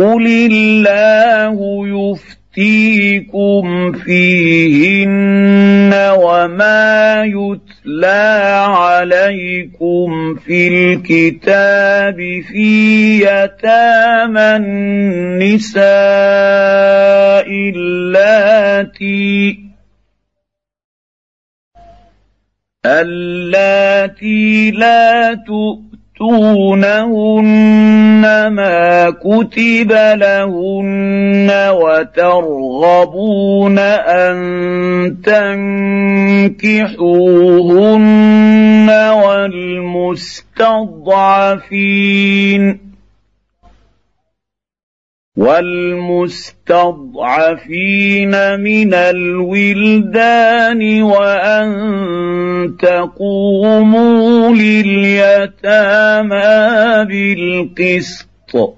قل الله يفتيكم فيهن وما يتلى عليكم في الكتاب في يتامى النساء اللاتي اللاتي لا تؤمن تؤتونهن ما كتب لهن وترغبون ان تنكحوهن والمستضعفين والمستضعفين من الولدان وأن تقوموا لليتامى بالقسط.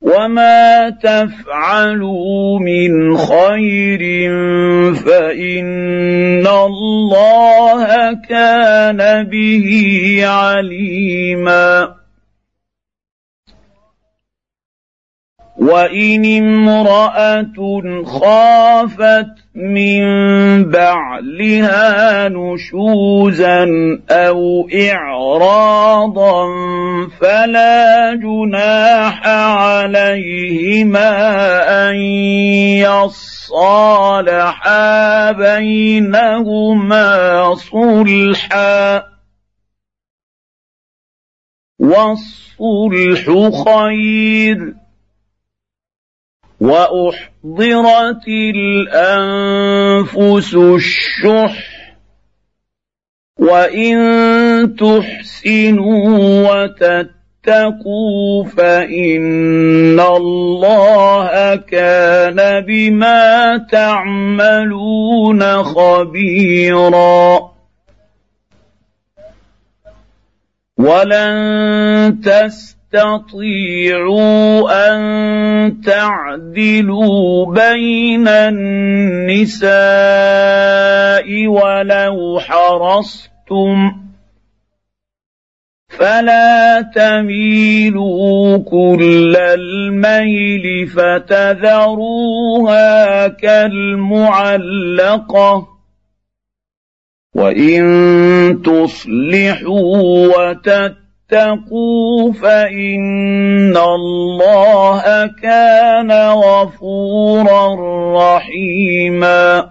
وما تفعلوا من خير فإن الله كان به عليما. وان امراه خافت من بعلها نشوزا أو اعراضا فلا جناح عليهما ان يصالحا بينهما صلحا والصلح خير وأحضرت الأنفس الشح وإن تحسنوا وتتقوا فإن الله كان بما تعملون خبيرا ولن تستطيعوا تستطيعوا أن تعدلوا بين النساء ولو حرصتم فلا تميلوا كل الميل فتذروها كالمعلقة وإن تصلحوا وتتقوا واتقوا فإن الله كان غفورا رحيما.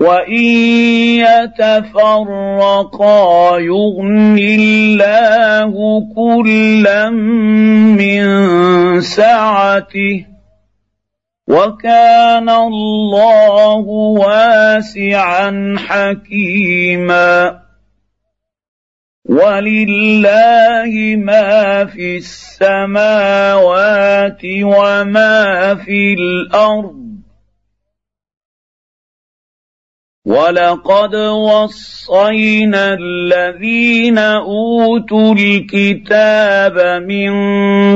وإن يتفرقا يغن الله كلا من سعته. وكان الله واسعا حكيما. ولله ما في السماوات وما في الأرض ولقد وصينا الذين اوتوا الكتاب من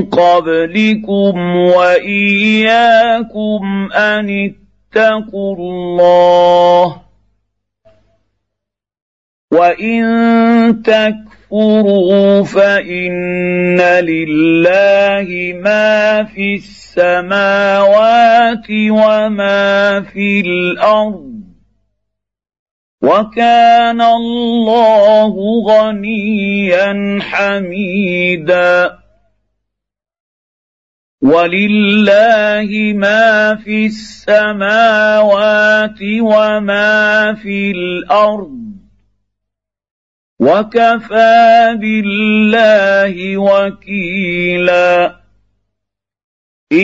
قبلكم واياكم ان اتقوا الله وان تكفروا فان لله ما في السماوات وما في الأرض وكان الله غنيا حميدا ولله ما في السماوات وما في الأرض وكفى بالله وكيلا ان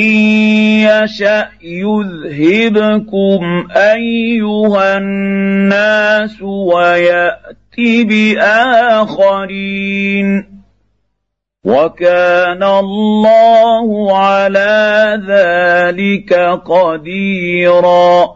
يشا يذهبكم ايها الناس ويات باخرين وكان الله على ذلك قديرا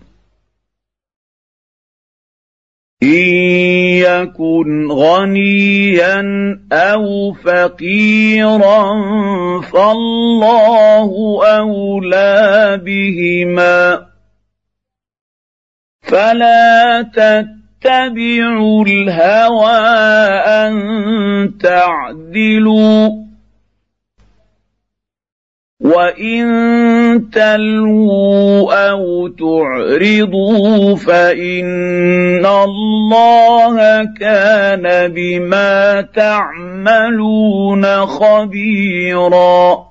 ان يكن غنيا أو فقيرا فالله اولى بهما فلا تتبعوا الهوى ان تعدلوا وان تلووا أو تعرضوا فان الله كان بما تعملون خبيرا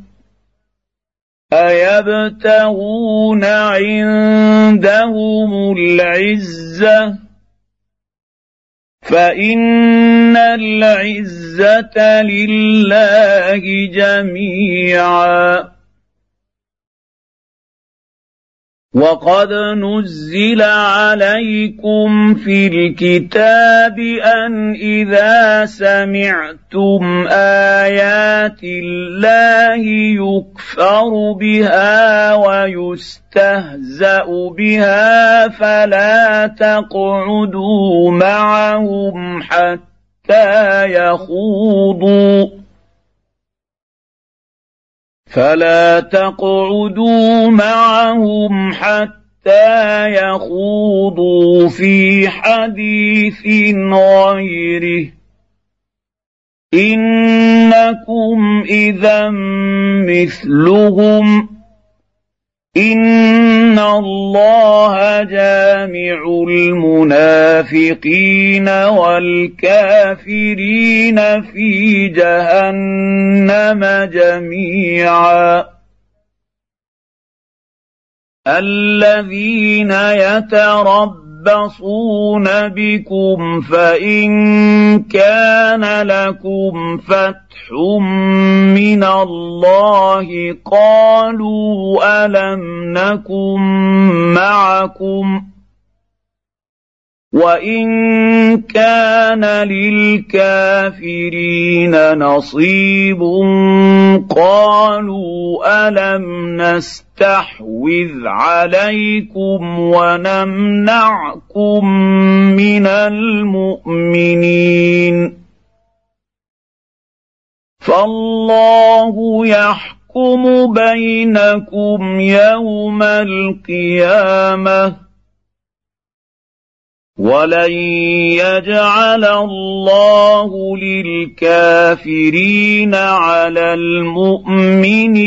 أيبتغون عندهم العزة؟ فإن العزة لله جميعا. وقد نزل عليكم في الكتاب ان اذا سمعتم ايات الله يكفر بها ويستهزا بها فلا تقعدوا معهم حتى يخوضوا فلا تقعدوا معهم حتى يخوضوا في حديث غيره. إنكم إذا مثلهم ان الله جامع المنافقين والكافرين في جهنم جميعا. الذين يتربون يتربصون بكم فإن كان لكم فتح من الله قالوا ألم نكن معكم وان كان للكافرين نصيب قالوا الم نستحوذ عليكم ونمنعكم من المؤمنين فالله يحكم بينكم يوم القيامه ولن يجعل الله للكافرين على المؤمنين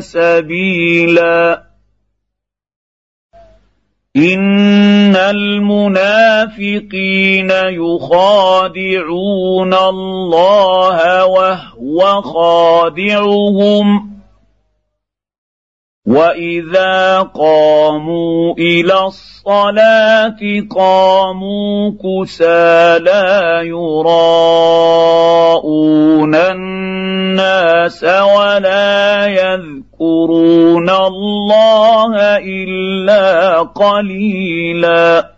سبيلا ان المنافقين يخادعون الله وهو خادعهم واذا قاموا إلى الصلاه قاموا كسى لا يراءون الناس ولا يذكرون الله الا قليلا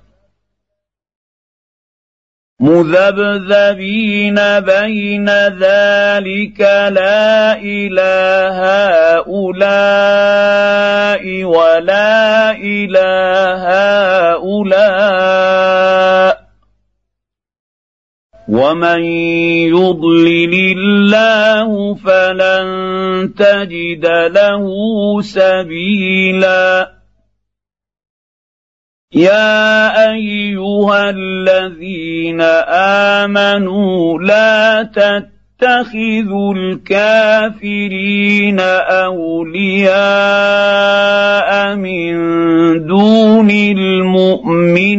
مذبذبين بين ذلك لا إله هؤلاء ولا إله هؤلاء. ومن يضلل الله فلن تجد له سبيلا. يا ايها الذين امنوا لا تتخذوا الكافرين اولياء من دون المؤمنين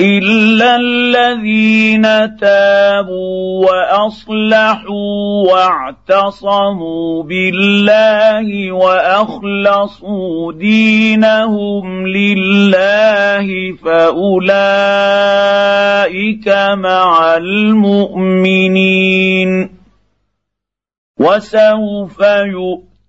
الا الذين تابوا واصلحوا واعتصموا بالله واخلصوا دينهم لله فاولئك مع المؤمنين وسوف يؤمنون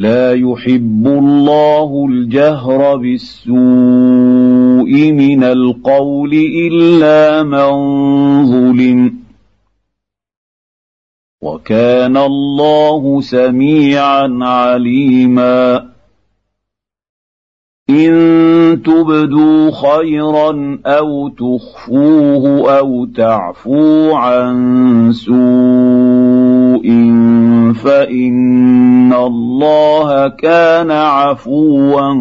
لا يحب الله الجهر بالسوء من القول إلا من ظلم. وكان الله سميعا عليما. إن تبدوا خيرا أو تخفوه أو تعفو عن سوء فإن الله كان عفوا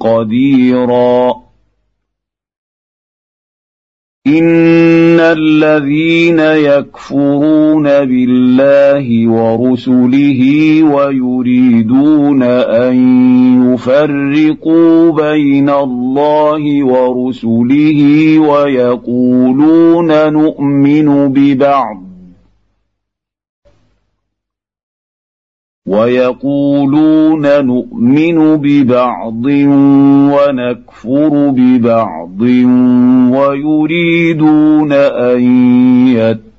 قديرا. إن الذين يكفرون بالله ورسله ويريدون أن يفرقوا بين الله ورسله ويقولون نؤمن ببعض ويقولون نؤمن ببعض ونكفر ببعض ويريدون أن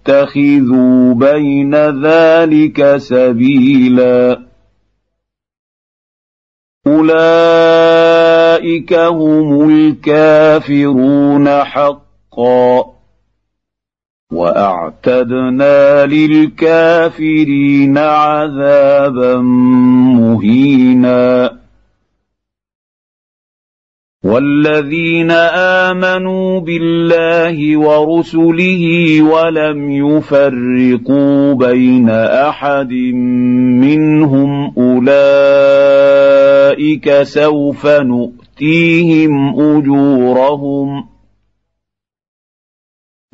يتخذوا بين ذلك سبيلا. أولئك هم الكافرون حقا. وأعتدنا للكافرين عذابا مهينا. والذين آمنوا بالله ورسله ولم يفرقوا بين أحد منهم أولئك سوف نؤتيهم أجورهم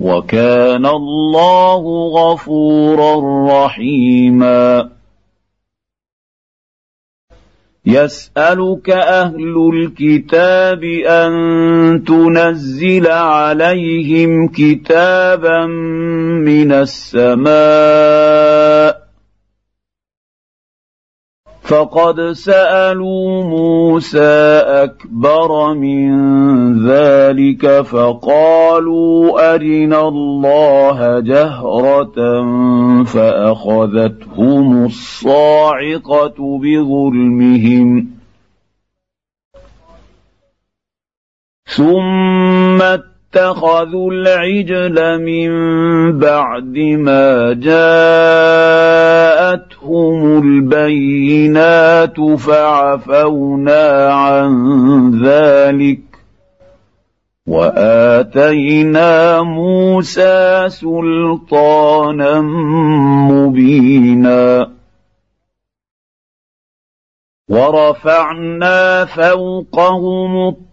وكان الله غفورا رحيما. يسألك أهل الكتاب أن تنزل عليهم كتابا من السماء فقد سألوا موسى أكبر من ذلك فقالوا أرنا الله جهرة فأخذتهم الصاعقة بظلمهم. ثم اتخذوا العجل من بعد ما جاءتهم البينات فعفونا عن ذلك وآتينا موسى سلطانا مبينا ورفعنا فوقهم الطين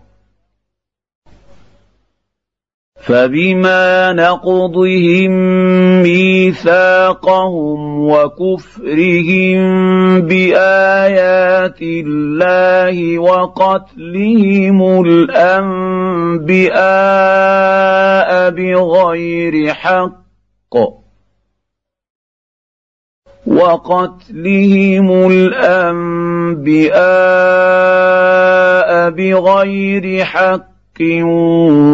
فبما نقضهم ميثاقهم وكفرهم بآيات الله وقتلهم الأنبياء بغير حق وقتلهم الأنبياء بغير حق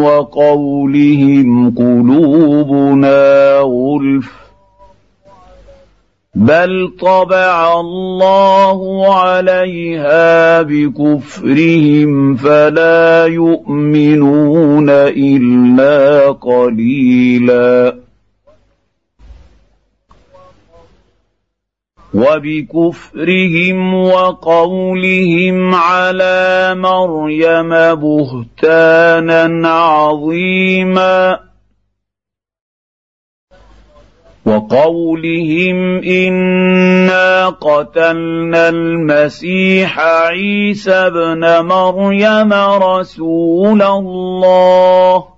وقولهم قلوبنا غلف بل طبع الله عليها بكفرهم فلا يؤمنون إلا قليلا وبكفرهم وقولهم على مريم بهتانا عظيما. وقولهم إنا قتلنا المسيح عيسى ابن مريم رسول الله.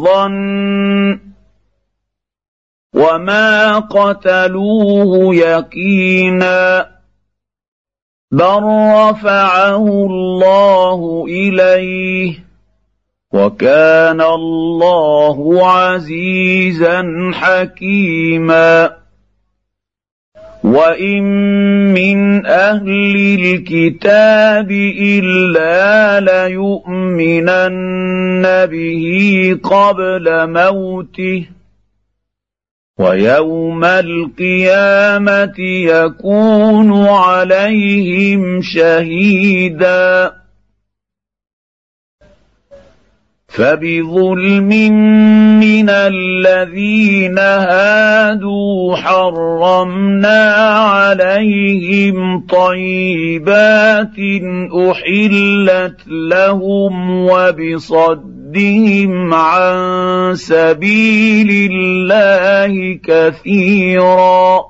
الظن وما قتلوه يقينا بل رفعه الله إليه وكان الله عزيزا حكيما وان من أهل الكتاب الا ليؤمنن به قبل موته ويوم القيامه يكون عليهم شهيدا فبظلم من الذين هادوا حرمنا عليهم طيبات احلت لهم وبصدهم عن سبيل الله كثيرا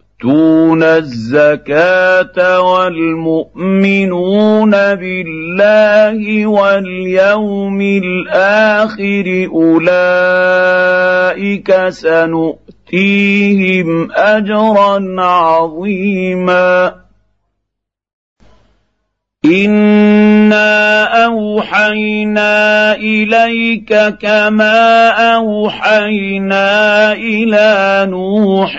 يؤتون الزكاة والمؤمنون بالله واليوم الآخر أولئك سنؤتيهم أجرا عظيما. انا اوحينا اليك كما اوحينا إلى نوح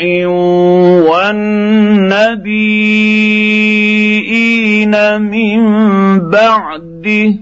والنبيين من بعده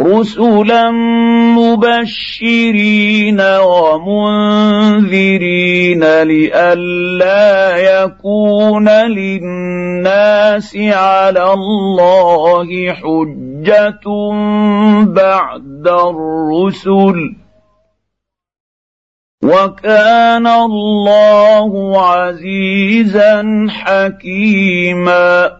رسلا مبشرين ومنذرين لئلا يكون للناس على الله حجة بعد الرسل. وكان الله عزيزا حكيما.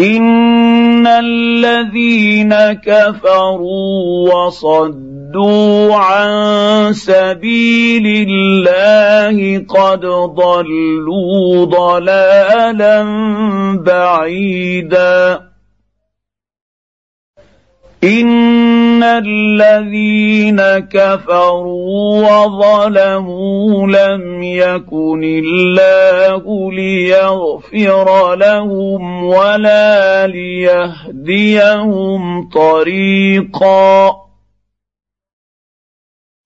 ان الذين كفروا وصدوا عن سبيل الله قد ضلوا ضلالا بعيدا ان الذين كفروا وظلموا لم يكن الله ليغفر لهم ولا ليهديهم طريقا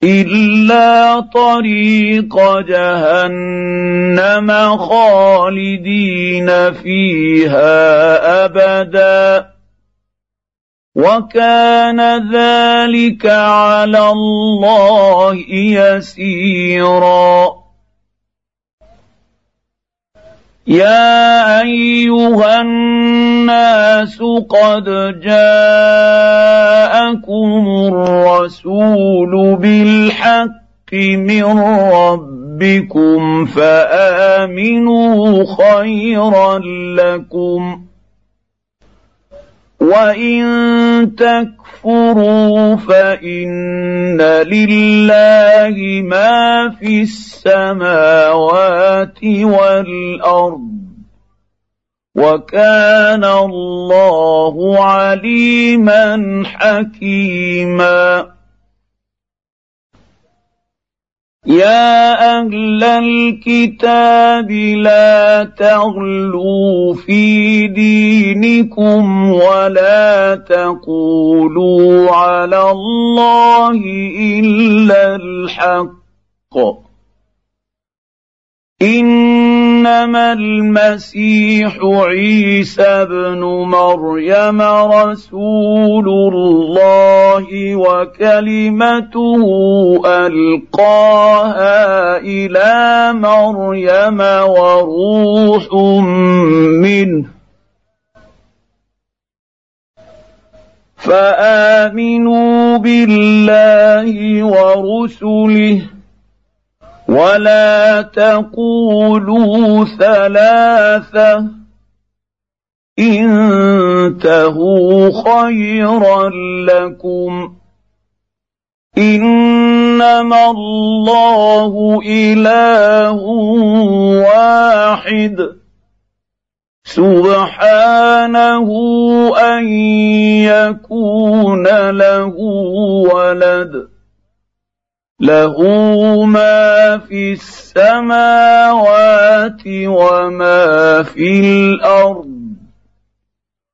الا طريق جهنم خالدين فيها ابدا وكان ذلك على الله يسيرا. يا أيها الناس قد جاءكم الرسول بالحق من ربكم فآمنوا خيرا لكم. وان تكفروا فان لله ما في السماوات والارض وكان الله عليما حكيما يا أهل الكتاب لا تغلوا في دينكم ولا تقولوا على الله إلا الحق. إنما المسيح عيسى ابن مريم رسول الله وكلمته ألقاها إلى مريم وروح منه. فآمنوا بالله ورسله ولا تقولوا ثلاثة انتهوا خيرا لكم انما الله اله واحد سبحانه ان يكون له ولد له ما في السماوات وما في الأرض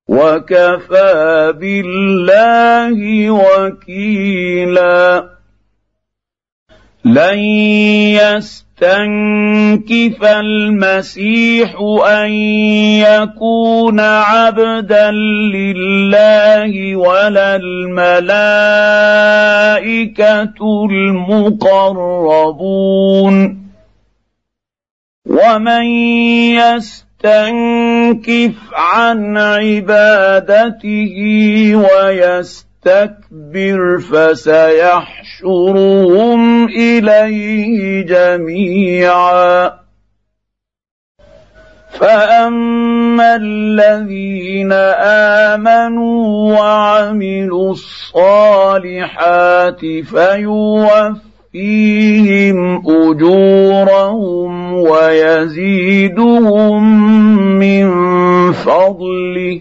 وكفى بالله وكيلا. لن يستنكف المسيح أن يكون عبدا لله ولا الملائكة المقربون. ومن يستنكف عن عبادته ويستكبر فسيحشرهم إليه جميعا. فأما الذين آمنوا وعملوا الصالحات فيوفيهم أجورهم ويزيدهم من فضله.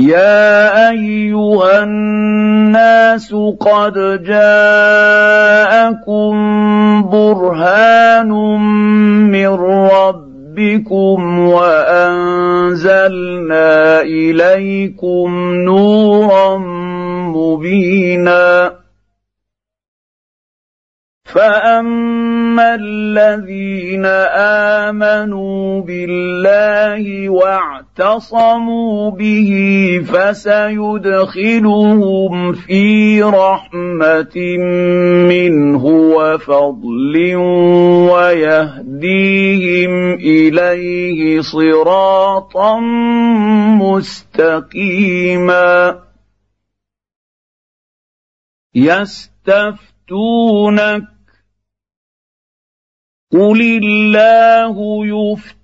يا أيها الناس قد جاءكم برهان من ربكم وأنزلنا إليكم نورا مبينا. فأما الذين آمنوا بالله واعتصموا به فسيدخلهم في رحمة منه وفضل ويهديهم إليه صراطا مستقيما. يستفتونك قل الله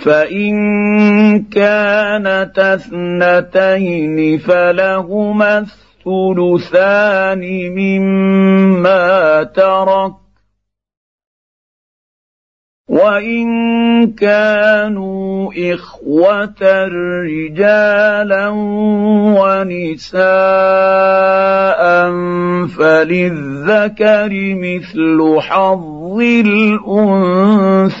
فإن كانت اثنتين فلهما الثلثان مما ترك. وإن كانوا إخوة رجالا ونساء فللذكر مثل حظ الأنثيين.